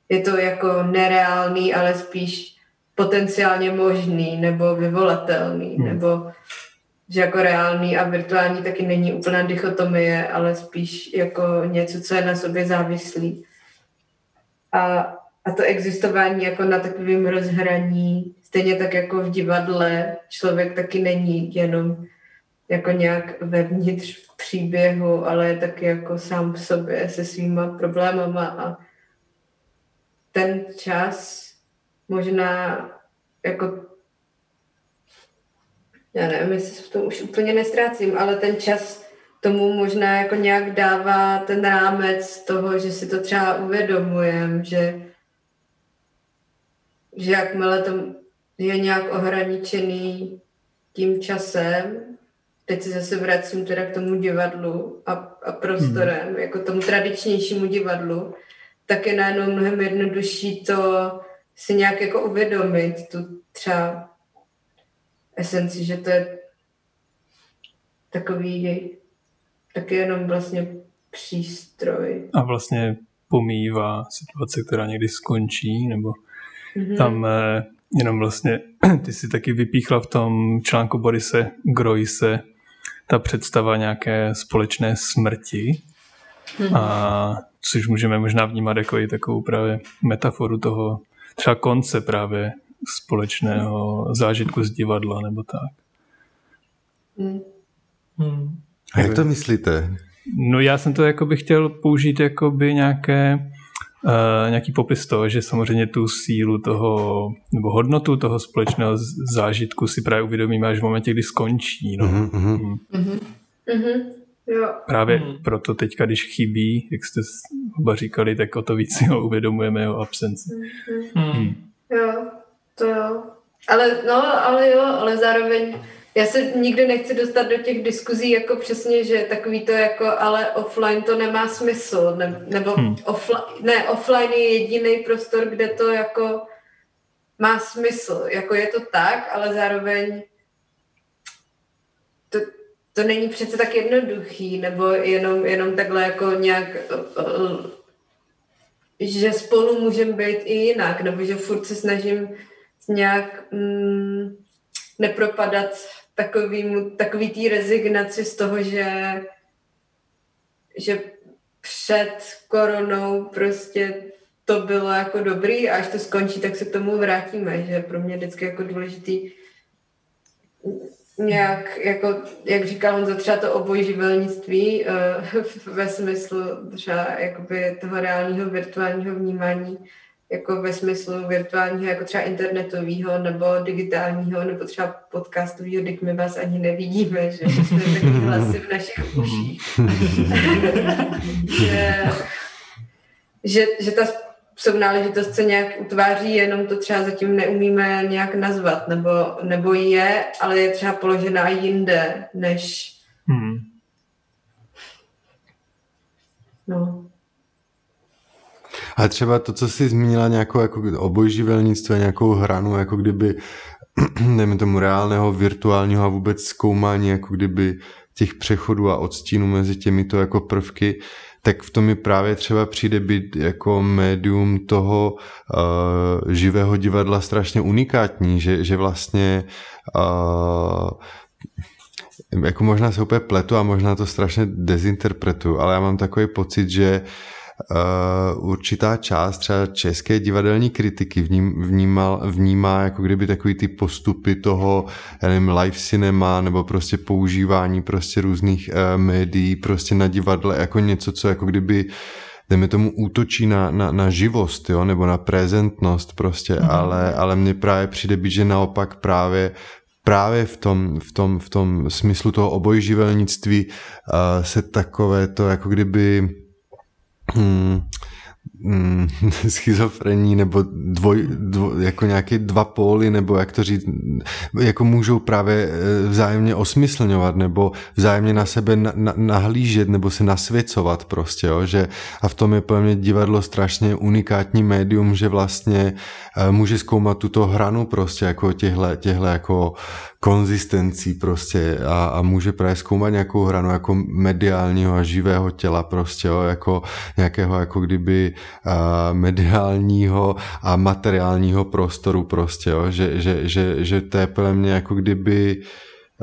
je to jako nereálný, ale spíš potenciálně možný nebo vyvolatelný, hmm. nebo že jako reálný a virtuální taky není úplná dichotomie, ale spíš jako něco, co je na sobě závislý. A, a to existování jako na takovém rozhraní, stejně tak jako v divadle, člověk taky není jenom jako nějak vevnitř v příběhu, ale je taky jako sám v sobě se svýma problémama a ten čas možná jako já nevím, jestli se v tom už úplně nestrácím, ale ten čas tomu možná jako nějak dává ten rámec toho, že si to třeba uvědomujem, že, že jakmile to je nějak ohraničený tím časem, teď se zase vracím teda k tomu divadlu a, a prostorem, hmm. jako tomu tradičnějšímu divadlu, tak je najednou mnohem jednodušší to si nějak jako uvědomit, tu třeba esenci, že to je takový taky jenom vlastně přístroj. A vlastně pomývá situace, která někdy skončí, nebo mm-hmm. tam eh, jenom vlastně, ty si taky vypíchla v tom článku Borise Grojse ta představa nějaké společné smrti, Mm-hmm. A což můžeme možná vnímat jako i takovou právě metaforu toho třeba konce právě společného zážitku z divadla nebo tak. Mm. Hmm. A jak to myslíte? No já jsem to jako bych chtěl použít jako by nějaké Uh, nějaký popis toho, že samozřejmě tu sílu toho, nebo hodnotu toho společného zážitku si právě uvědomíme až v momentě, kdy skončí. No. Mm-hmm. Mm-hmm. Mm-hmm. Jo. Právě hmm. proto teďka, když chybí, jak jste oba říkali, tak o to víc si ho uvědomujeme jeho absenci. Hmm. Hmm. Jo, to jo. Ale, no, ale jo, ale zároveň já se nikdy nechci dostat do těch diskuzí jako přesně, že takový to jako, ale offline to nemá smysl, ne, nebo hmm. offline, ne, offline je jediný prostor, kde to jako má smysl. Jako je to tak, ale zároveň to, to není přece tak jednoduchý, nebo jenom, jenom takhle jako nějak, že spolu můžeme být i jinak, nebo že furt se snažím nějak mm, nepropadat takovýmu, takový té rezignaci z toho, že, že před koronou prostě to bylo jako dobrý a až to skončí, tak se k tomu vrátíme, že pro mě vždycky jako důležitý nějak, jako, jak říkal on, třeba to obojživelnictví uh, ve smyslu třeba jakoby toho reálního virtuálního vnímání, jako ve smyslu virtuálního, jako třeba internetového nebo digitálního, nebo třeba podcastového, když my vás ani nevidíme, že jsme taky hlasy v našich uších. že, že, že ta sounáležitost se nějak utváří, jenom to třeba zatím neumíme nějak nazvat, nebo, nebo je, ale je třeba položená jinde, než... Hmm. No. A třeba to, co jsi zmínila, nějakou jako obojživelnictví, nějakou hranu, jako kdyby, dejme tomu reálného, virtuálního a vůbec zkoumání, jako kdyby těch přechodů a odstínů mezi těmito jako prvky, tak v tom mi právě třeba přijde být jako médium toho uh, živého divadla strašně unikátní, že, že vlastně uh, jako možná se úplně pletu a možná to strašně dezinterpretuju, ale já mám takový pocit, že uh, uh, určitá část třeba české divadelní kritiky vním, vnímal, vnímá jako kdyby takový ty postupy toho, já nevím, live cinema nebo prostě používání prostě různých uh, médií prostě na divadle jako něco, co jako kdyby dejme tomu útočí na, na, na živost, jo, nebo na prezentnost prostě, mm. ale, ale mně právě přijde být, že naopak právě právě v tom, v tom, v tom smyslu toho obojživelnictví uh, se takové to jako kdyby hmm, hmm, schizofrení nebo dvoj, dvoj, jako nějaké dva póly, nebo jak to říct, jako můžou právě eh, vzájemně osmyslňovat, nebo vzájemně na sebe na, na, nahlížet, nebo se nasvěcovat prostě, jo, že a v tom je pro mě divadlo strašně unikátní médium, že vlastně uh, může zkoumat tuto hranu prostě jako těhle, těhle jako konzistencí prostě a, a může právě zkoumat nějakou hranu jako mediálního a živého těla prostě, jo, jako nějakého jako kdyby a, mediálního a materiálního prostoru prostě, jo, že, že, že, že to je pro mě jako kdyby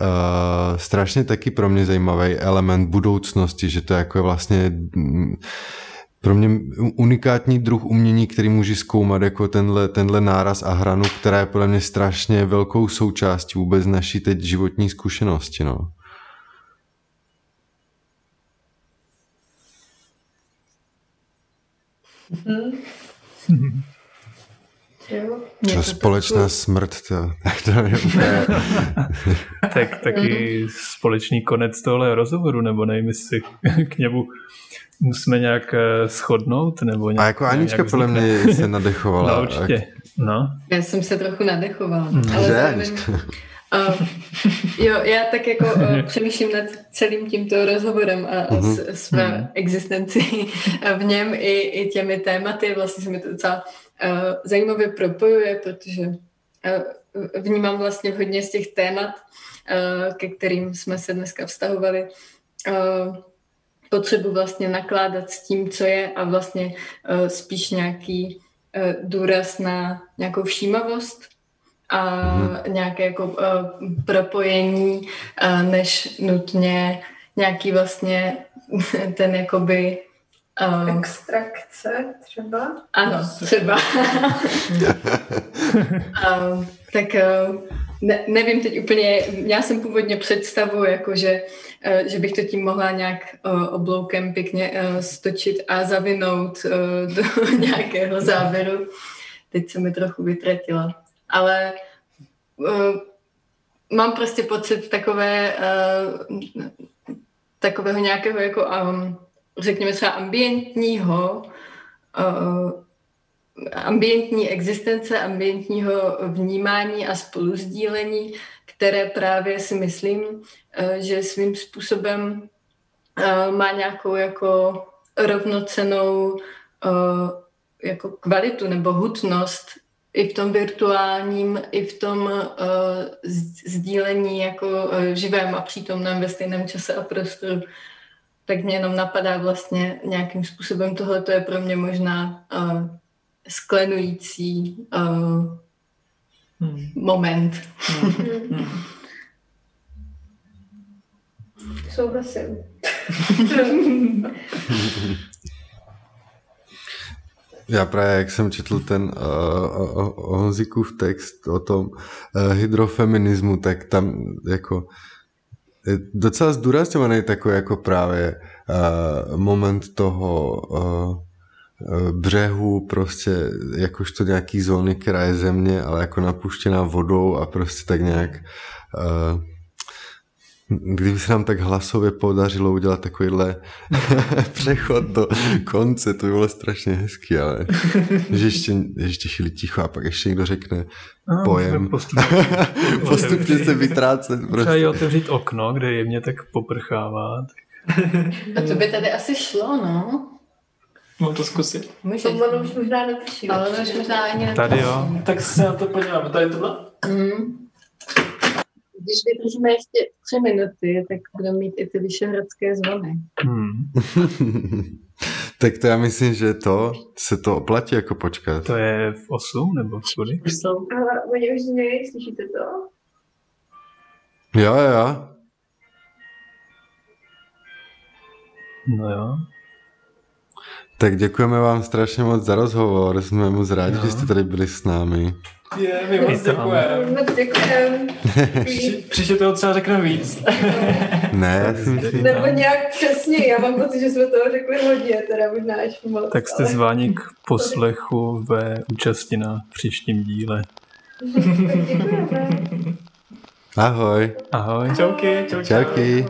Uh, strašně taky pro mě zajímavý element budoucnosti, že to je jako vlastně pro mě unikátní druh umění, který může zkoumat jako tenhle, tenhle náraz a hranu, která je podle mě strašně velkou součástí vůbec naší teď životní zkušenosti. No. Hmm. Jo, společná smrt, to, to je úplně... tak taky společný konec tohle rozhovoru, nebo nevím, jestli k němu musíme nějak eh, shodnout? Nebo nějak, a jako Anička podle mě se nadechovala. No určitě, no. Já jsem se trochu nadechovala. Mm. Ale že, Anička? Uh, jo, já tak jako uh, přemýšlím nad celým tímto rozhovorem a, a uh-huh. své uh-huh. existenci v něm i, i těmi tématy. Vlastně se mi to docela uh, zajímavě propojuje, protože uh, vnímám vlastně hodně z těch témat, uh, ke kterým jsme se dneska vztahovali. Uh, potřebu vlastně nakládat s tím, co je a vlastně uh, spíš nějaký uh, důraz na nějakou všímavost a mm-hmm. nějaké jako uh, propojení, uh, než nutně nějaký vlastně ten jakoby uh, Extrakce třeba? Ano, třeba. uh, tak uh, ne, nevím teď úplně, já jsem původně představu, jako že, eh, že bych to tím mohla nějak eh, obloukem pěkně eh, stočit a zavinout do nějakého závěru. Teď se mi trochu vytratila. Ale mám prostě pocit takové, takového nějakého jako, řekněme třeba ambientního ambientní existence, ambientního vnímání a spoluzdílení, které právě si myslím, eh, že svým způsobem eh, má nějakou jako rovnocenou eh, jako kvalitu nebo hutnost i v tom virtuálním, i v tom sdílení jako živém a přítomném ve stejném čase a prostoru. Tak mě jenom napadá vlastně nějakým způsobem tohle to je pro mě možná sklenující uh, hmm. moment. Hmm. Hmm. Souhlasím. Já právě, jak jsem četl ten uh, Honzikův text o tom uh, hydrofeminismu, tak tam jako je docela zdůrazňovaný takový jako právě uh, moment toho uh, břehu, prostě jakožto nějaký zóny kraje země, ale jako napuštěná vodou a prostě tak nějak uh, kdyby se nám tak hlasově podařilo udělat takovýhle přechod do konce, to by bylo strašně hezký, ale že ještě, ještě chvíli ticho a pak ještě někdo řekne no, pojem. Postupně, postupně se vytrácet. Prostě. Třeba i otevřít okno, kde jemně tak poprchává. A to by tady asi šlo, no. Můžu to zkusit. Můžeš. To už možná netuší. Ale už možná ani Tady jo. Tak se na to podíváme. Tady tohle? Mm. Když vydržíme ještě tři minuty, tak budeme mít i ty vyšehradské zvony. Hmm. tak to já myslím, že to se to oplatí jako počkat. To je v 8 nebo v kudy? Ale oni už znějí, slyšíte to? Jo, jo. No jo. Tak děkujeme vám strašně moc za rozhovor, jsme moc rádi, no. že jste tady byli s námi. Je, my moc děkujeme. Moc děkujeme. Příště toho třeba řekne víc. ne, Nebo nějak přesně, já mám pocit, že jsme toho řekli hodně, teda možná až moc. Tak jste zváni k poslechu ve účasti na příštím díle. děkujeme. Ahoj. Ahoj. Čauky. Čauky. Čauky.